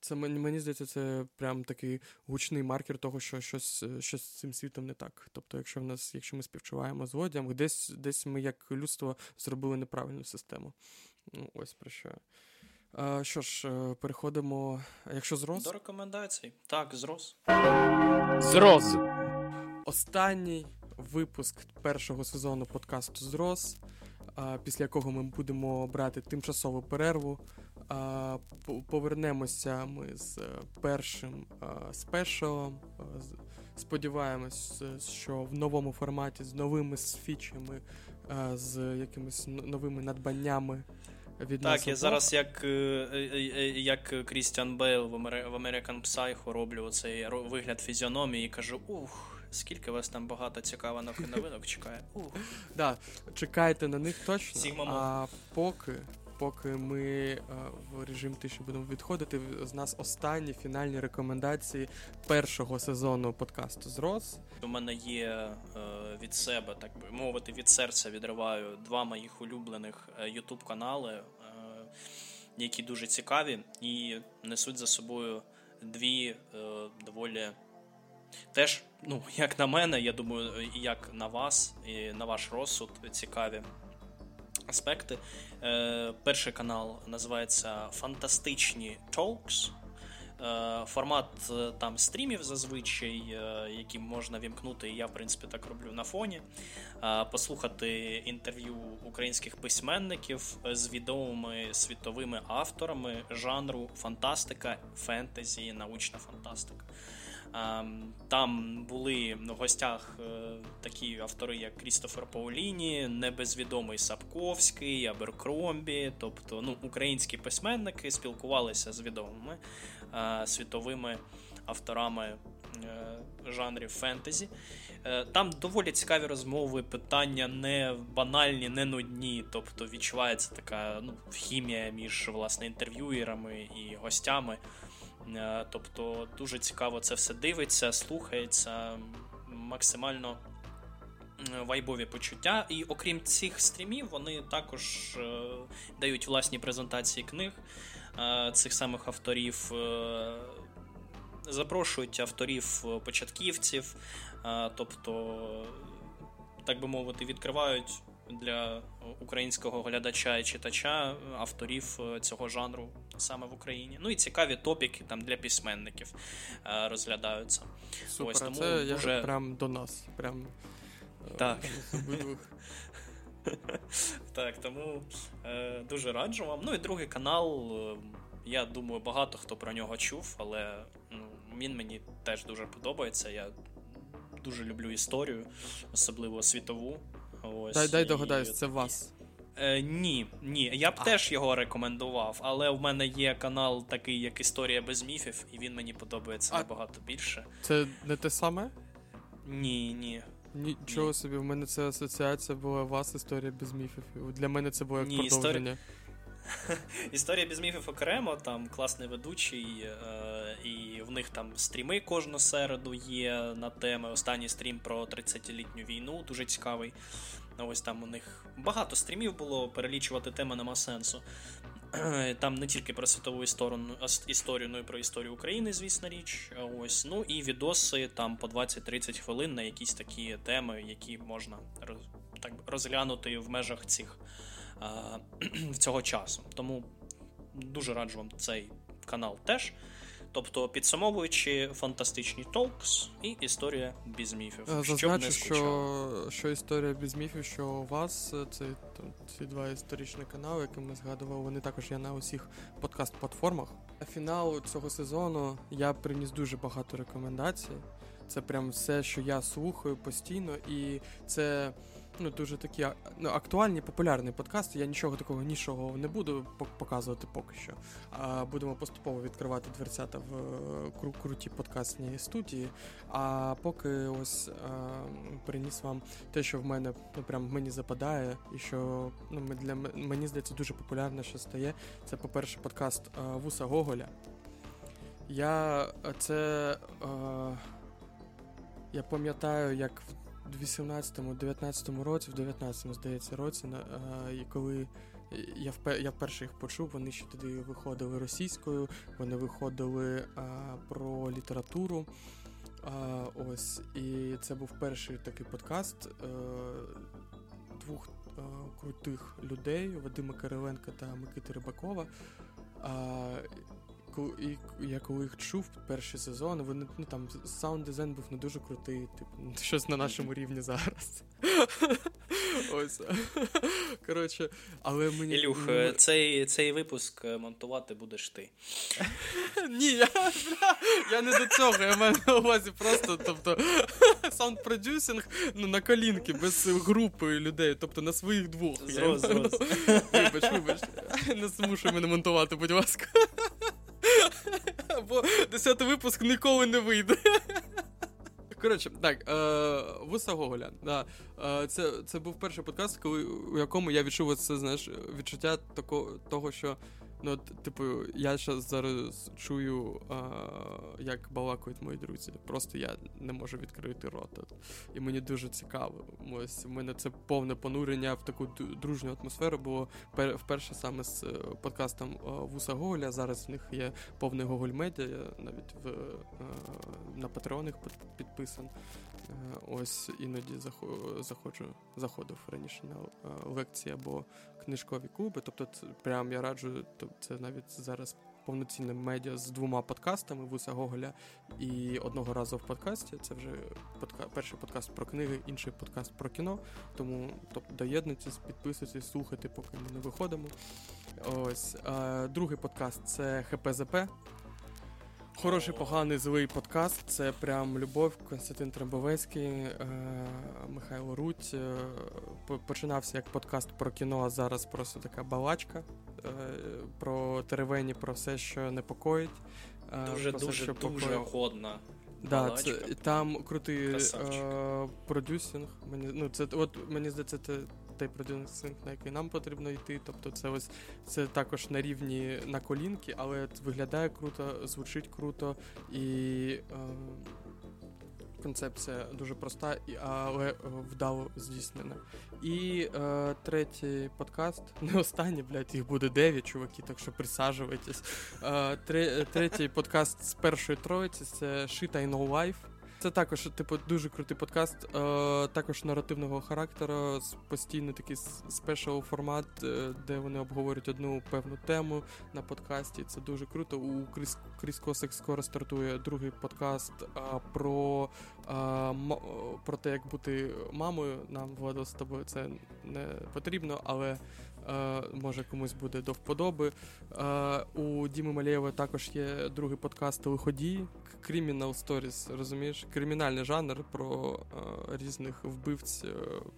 це мені здається, це прям такий гучний маркер того, що щось щось з цим світом не так. Тобто, якщо в нас, якщо ми співчуваємо злодіям, десь десь ми як людство зробили неправильну систему. Ну, Ось про що. А, Що ж, е, переходимо. Якщо зрос? До рекомендацій. Так, зрос. Зрос. Останній випуск першого сезону подкасту Зрос, після якого ми будемо брати тимчасову перерву. Повернемося ми з е, першим спешалом. Сподіваємось, що в новому форматі з новими фічами, з якимись новими надбаннями від нас. Так, я зараз як, е, е, як Крістіан Бейл в Амери- в American Psycho роблю оцей ро- вигляд фізіономії і кажу: ух, скільки вас там багато цікавих новинок чекає. Ух. Да, чекайте на них точно. Sigma а поки, поки ми е, в режим тиші будемо відходити, з нас останні фінальні рекомендації першого сезону подкасту Зрос. У мене є е, від себе, так би мовити, від серця відриваю два моїх улюблених ютуб канали, е, які дуже цікаві і несуть за собою дві е, доволі. Теж, ну, як на мене, я думаю, як на вас, і на ваш розсуд цікаві аспекти. Е, перший канал називається Фантастичні Talks. Е, Формат е, там стрімів зазвичай, які можна вімкнути, і я, в принципі, так роблю на фоні. Послухати інтерв'ю українських письменників з відомими світовими авторами жанру фантастика, фентезі, научна фантастика. Ем, Там були в гостях е, такі автори, як Крістофер Пауліні, небезвідомий Сапковський, Аберкромбі, тобто ну, українські письменники спілкувалися з відомими е, світовими авторами е, жанрів фентезі. Там доволі цікаві розмови, питання не банальні, не нудні. Тобто відчувається така ну, хімія між власне інтерв'юєрами і гостями. Е, Тобто дуже цікаво це все дивиться, слухається, максимально е, вайбові почуття. І окрім цих стрімів, вони також е, дають власні презентації книг цих самих авторів. Запрошують авторів початківців, е, тобто, так би мовити, відкривають для українського глядача і читача авторів цього жанру саме в Україні. Ну і цікаві топіки там для письменників е, розглядаються. Супер, Ось, тому це я дуже- прям до нас. Прям, е, Так. Так, тому е, дуже раджу вам. Ну і другий канал. е, Я думаю, багато хто про нього чув, але ну, він мені теж дуже подобається. Я дуже люблю історію, особливо світову. Ось, Дай, дай і- догадаюсь, це вас. Е, ні, ні. Я б А. теж його рекомендував, але в мене є канал такий, як Історія без міфів, і він мені подобається А. набагато більше. Це не те саме? Ні, ні. Нічого Ні. собі, в мене це асоціація була вас, історія без міфів. Для мене це було як Ні, продовження. Історія без міфів окремо, там класний ведучий, е, і в них там стріми кожну середу є на теми. Останній стрім про 30-літню війну, дуже цікавий. Ну, Ось там у них багато стрімів було, перелічувати теми нема сенсу. Там не тільки про світову історію, історію, ну і про історію України, звісно річ. Ось. Ну і відоси там по 20-30 хвилин на якісь такі теми, які можна так, розглянути в межах цих цього часу. Тому дуже раджу вам цей канал теж. Тобто, підсумовуючи фантастичні толкс і історія без міфів. Е, щоб Зазначу, не що, що історія без міфів, що у вас е, це ці два історичні канали, які ми згадували, вони також є на усіх подкаст-платформах. На фінал цього сезону я приніс дуже багато рекомендацій. Це прям все, що я слухаю постійно, і це ну, дуже такі ну, актуальні, популярні подкасти. Я нічого такого нішого не буду показувати поки що. А будемо поступово відкривати дверцята в е, кру- круті подкастні студії. А поки ось е, приніс вам те, що в мене ну прям мені западає, і що ну для мені здається дуже популярне, що стає. Це, по-перше, подкаст е, Вуса Гоголя. Я це. Е, я пам'ятаю, як в 18-19 році, в 19-му, здається, році, е, коли я впе- я вперше їх почув, вони ще тоді виходили російською, вони виходили е, про літературу. А, ось, і це був перший такий подкаст е, двох е, крутих людей Вадима Кириленка та Микити Рибакова. А, і я коли їх чув перші сезони, вони ну там саунд дизайн був не дуже крутий, типу, щось на нашому рівні зараз. Ось. Коротше, але мені. Ілюх, ну, е, цей, цей випуск е, монтувати будеш ти. Ні, я, я не до цього, я маю на увазі просто, тобто, саунд-продюсинг ну, на колінки, без групи людей, тобто на своїх двох. Зрос. Вибач, вибач. Не змушуй мене монтувати, будь ласка. Бо десятий випуск ніколи не вийде. Коротше, так, е, Вуса Гоголя. Да. Е, це, це був перший подкаст, коли, у якому я відчув це, знаєш, відчуття тако, того, що. Ну, типу, я щас зараз чую, е, як балакають мої друзі. Просто я не можу відкрити рот. І мені дуже цікаво. Ось у мене це повне понурення в таку дружню атмосферу було пер, вперше саме з е, подкастом е, Вуса Гоголя. Зараз в них є повний Гоголь Медіа, навіть в, е, на патреонах під- підписан. Ось іноді захо- заходжу, заходив раніше на е, лекції або книжкові клуби. Тобто, це прям я раджу, то це навіть зараз повноцінне медіа з двома подкастами Вуса Гоголя і одного разу в подкасті. Це вже подка... перший подкаст про книги, інший подкаст про кіно. Тому тобто, доєднуйтесь, підписуйтесь, слухайте, поки ми не виходимо. Ось другий подкаст це ХПЗП. Хороший, поганий, злий подкаст. Це прям любов. Константин Трембовецький, е, Михайло Руть. Е, починався як подкаст про кіно, а зараз просто така балачка е, про теревені, про все, що непокоїть. Дуже, дуже, що дуже покоїть. годна. Да, це, там крутий е, продюсинг. Мені, ну, це, от, мені здається, це той продюсинг, на який нам потрібно йти. Тобто це ось це також на рівні на колінки, але виглядає круто, звучить круто і. Е, Концепція дуже проста, але е, вдало здійснена. І е, третій подкаст, не останній, блядь, їх буде дев'ять, чуваки, так що присаджуйтесь. Е, третій подкаст з першої троїці це Shit I Know Life. Це також, типу, дуже крутий подкаст, е, також наративного характеру, постійно такий спешл формат, е, де вони обговорюють одну певну тему на подкасті. Це дуже круто. У Кріс, Кріс Косик скоро стартує другий подкаст е, про, е, м- про те, як бути мамою. Нам Владо з тобою це не потрібно, але може комусь буде до вподоби. Е, у Діми Малєєва також є другий подкаст Лиходії Criminal Stories, розумієш? Кримінальний жанр про е, різних вбивць, е,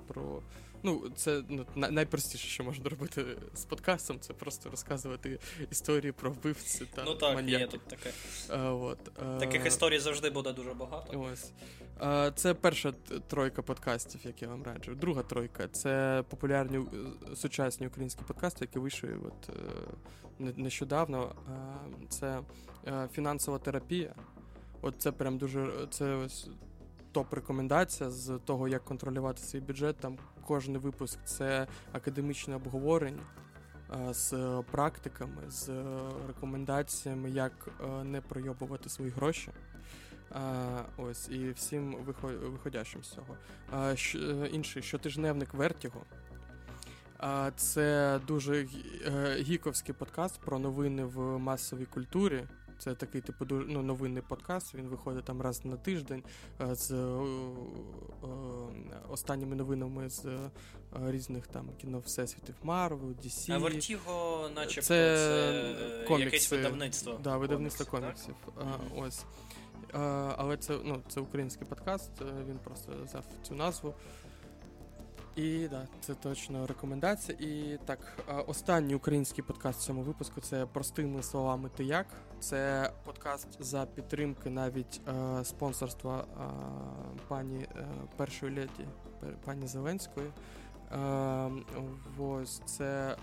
про. Ну, це ну, найпростіше, що можна робити з подкастом, це просто розказувати історії про вбивці та Ну так, є тут таке. Е, от, е, Таких історій завжди буде дуже багато. Ось. Е, Це перша тройка подкастів, які я вам раджу. Друга тройка це популярні сучасні українські подкасти, які вийшли от, нещодавно. Це фінансова терапія. От це прям дуже це ось топ-рекомендація з того, як контролювати свій бюджет. Там кожен випуск це академічне обговорення. е, З практиками, з е, рекомендаціями, як е, не пройобувати свої гроші. Ось, і всім вихо- виходящим з цього. Е, інший щотижневник Вертіго. Це дуже е, гіковський подкаст про новини в масовій культурі. Це такий типу ну, новинний подкаст. Він виходить там раз на тиждень е, з е, е, останніми новинами з різних там кіно всесвітів Marvel, DC. А Vertigo, начебто, Це це, комікси. якесь видавництво. Да, видавництво Комікс, коміксів. А, ось. Але це, ну, це український подкаст, він просто взяв цю назву. І да, це точно рекомендація. І так, останній український подкаст в цьому випуску це простими словами ти як. Це подкаст за підтримки навіть е, спонсорства е, пані е, першої леді, пані Зеленської. Е, ось це е,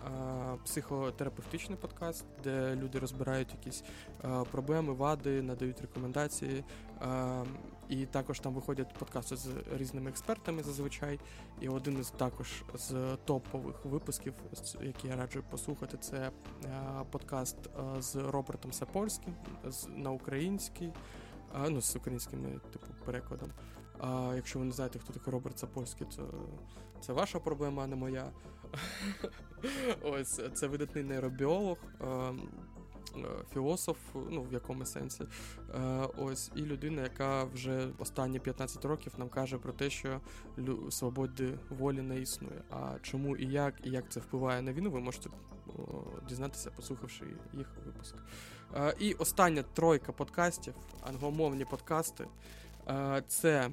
психотерапевтичний подкаст, де люди розбирають якісь е, проблеми, вади, надають рекомендації. Е, і також там виходять подкасти з різними експертами зазвичай. І один із також з топових випусків, які я раджу послухати, це е, подкаст е, з Робертом Сапольським на український, е, ну з українським типу перекладом. А якщо ви не знаєте, хто такий Роберт Сапольський, то це ваша проблема, а не моя. Ось це видатний нейробіолог. Е, філософ, ну в якому сенсі. Е, ось і людина, яка вже останні 15 років нам каже про те, що свободи волі не існує. А чому і як, і як це впливає на війну, ви можете дізнатися, послухавши їх випуск. Е, і остання тройка подкастів, англомовні подкасти. Це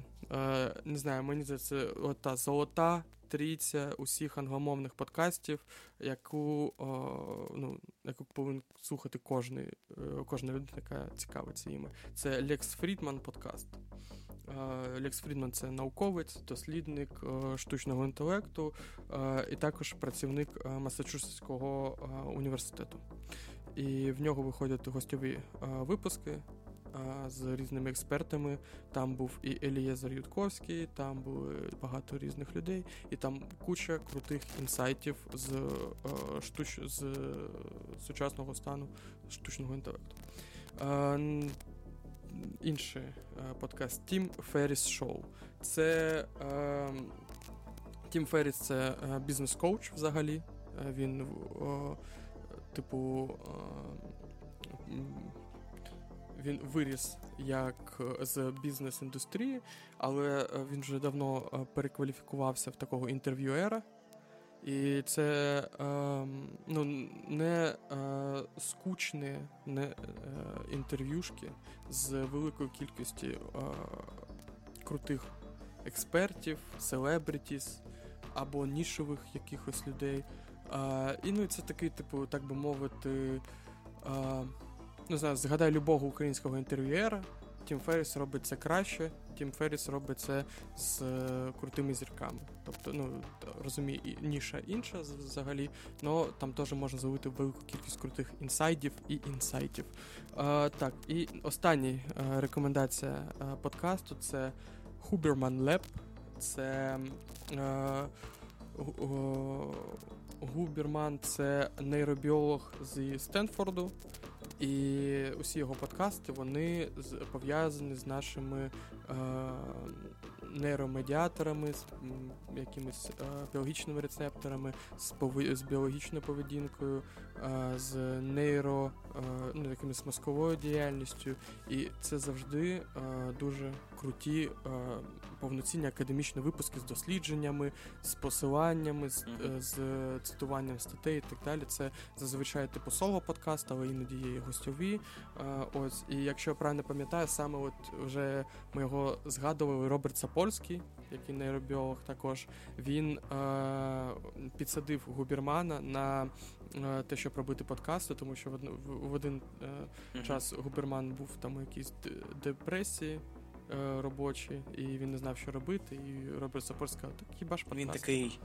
не знаю, мені здається, ота золота трійця усіх англомовних подкастів, яку ну, яку повинен слухати кожний, е, кожна людина, яка цікавиться іми. Це Лекс Фрідман подкаст. Лекс Фрідман це науковець, дослідник е, штучного інтелекту е, і також працівник Масачусетського університету. І в нього виходять гостьові випуски з різними експертами. Там був і Елієзер Ютковський, там були багато різних людей, і там куча крутих інсайтів з штуч... з сучасного стану штучного інтелекту. Інший подкаст Team Ferris Show. Це Тім Ферріс це бізнес-коуч взагалі. Він, типу, він виріс як е, з бізнес-індустрії, але е, він вже давно е, перекваліфікувався в такого інтерв'юера. І це е, ну, не скучні не, інтерв'юшки з великою кількістю крутих експертів, селебритіс або нішових якихось людей. І ну, це такий, типу, так би мовити не знаю, згадай любого українського інтерв'єра. Тім Ферріс робить це краще, Тім Ферріс робить це з е, крутими зірками. Тобто, ну розумію, ніша інша взагалі, але там теж можна зловити велику кількість крутих інсайдів і інсайтів. Е, так, і остання е, рекомендація е, подкасту це Huberman Lab. Це е, Губерман це нейробіолог зі Стенфорду. І усі його подкасти вони пов'язані з нашими е, нейромедіаторами, з якимись е, біологічними рецепторами, з пови, з біологічною поведінкою, е, з нейро, ну, якимось мозковою діяльністю. І це завжди е, дуже круті е, повноцінні академічні випуски з дослідженнями, з посиланнями, з, з цитуванням статей і так далі. Це зазвичай типу соло подкаст, але іноді є і гостьові. Ось, і якщо я правильно пам'ятаю, саме от вже ми його згадували, Роберт Сапольський, який нейробіолог, також він е, підсадив Губермана на е, те, щоб робити подкасти, тому що в, в, в один е, mm-hmm. час Губерман був там у якійсь депресії. Е, робочі, і він не знав, що робити. І робить Сапор сказав, так хіба ж подкаст? Він такий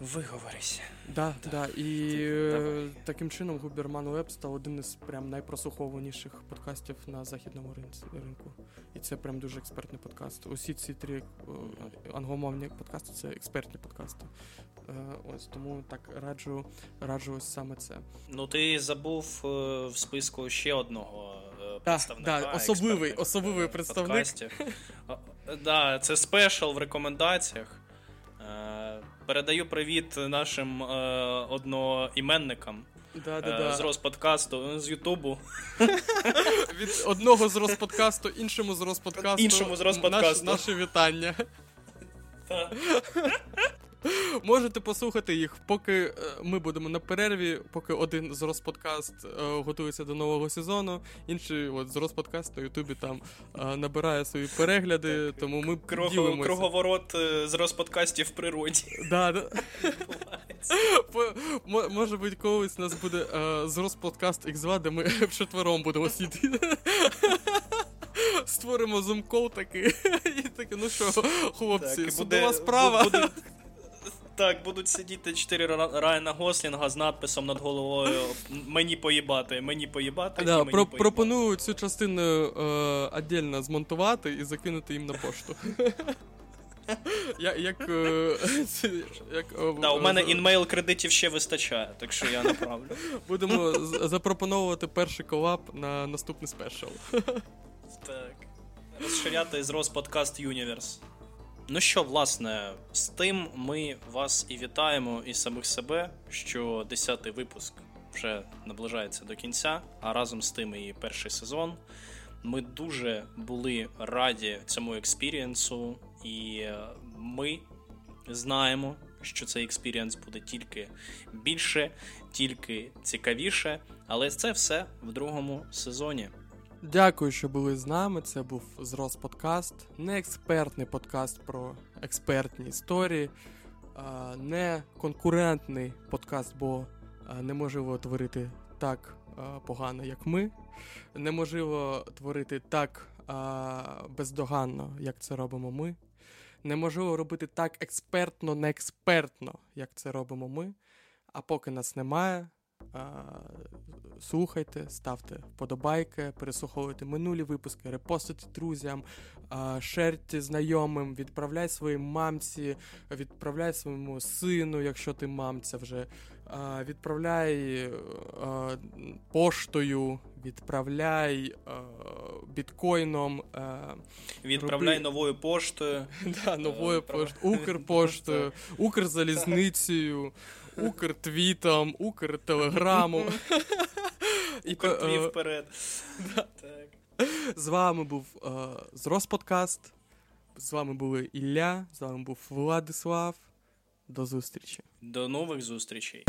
виговорися. Да, так. да. І Давай. таким чином Губерман Веб став один із прям найпрослухованіших подкастів на західному ринку. І це прям дуже експертний подкаст. Усі ці три е, англомовні подкасти це експертні подкасти. Е, ось тому так раджу раджу ось саме це. Ну ти забув в списку ще одного представника. Да, особливий особливий представник. Да, Це спешл в рекомендаціях. Е, передаю привіт нашим е, одноіменникам. Да, да, да. З Розподкасту, з Ютубу. Від одного з Розподкасту, іншому з Розподкасту. Іншому з Розподкасту. Наш, наше вітання. Можете послухати їх, поки е, ми будемо на перерві, поки один з Розподкаст е, готується до нового сезону, інший от з Розподкаст на Ютубі там е, набирає свої перегляди, тому ми Круг, ділимося. Круговорот з Розподкастів в природі. Да, да. Може бути, колись у нас буде з Розподкаст X2, де ми вчетвером будемо сидіти. Створимо зум-кол такий. І таке, ну що, хлопці, судова справа. Буде, так, будуть сидіти чотири Райана Гослінга з надписом над головою Мені поїбати, мені поїбати. Да, і мені про, поїбати. Пропоную цю частину е, змонтувати і закинути їм на пошту. Я, як, е, як, е, да, У мене інмейл кредитів ще вистачає, так що я направлю. Будемо запропонувати перший колаб на наступний спешл. Так. Розширяти з Розподкаст Юніверс. Ну що, власне, з тим ми вас і вітаємо і самих себе, що 10-й випуск вже наближається до кінця, а разом з тим і перший сезон. Ми дуже були раді цьому experience'у, і е, ми знаємо, що цей experience буде тільки більше, тільки цікавіше. Але це все в другому сезоні. Дякую, що були з нами. Це був Зрос Подкаст. Не експертний подкаст про експертні історії, не конкурентний подкаст, бо неможливо творити так погано, як ми. Неможливо творити так бездоганно, як це робимо ми. Неможливо робити так експертно, не експертно, як це робимо ми. А поки нас немає, слухайте, ставте вподобайки, переслуховуйте минулі випуски, репостите друзям, шерте знайомим, відправляй своїй мамці, відправляй своєму сину, якщо ти мамця вже. Відправляй поштою, відправляй біткоїном, Відправляй Роби- новою поштою. да, новою Е, поштою, Укрпоштою, Укрзалізницею, Укртвітом, Укртелеграмом. І по- Кортві е, вперед. З вами був е, Зрос Подкаст. З вами були Ілля, з вами був Владислав. До зустрічі. До нових зустрічей.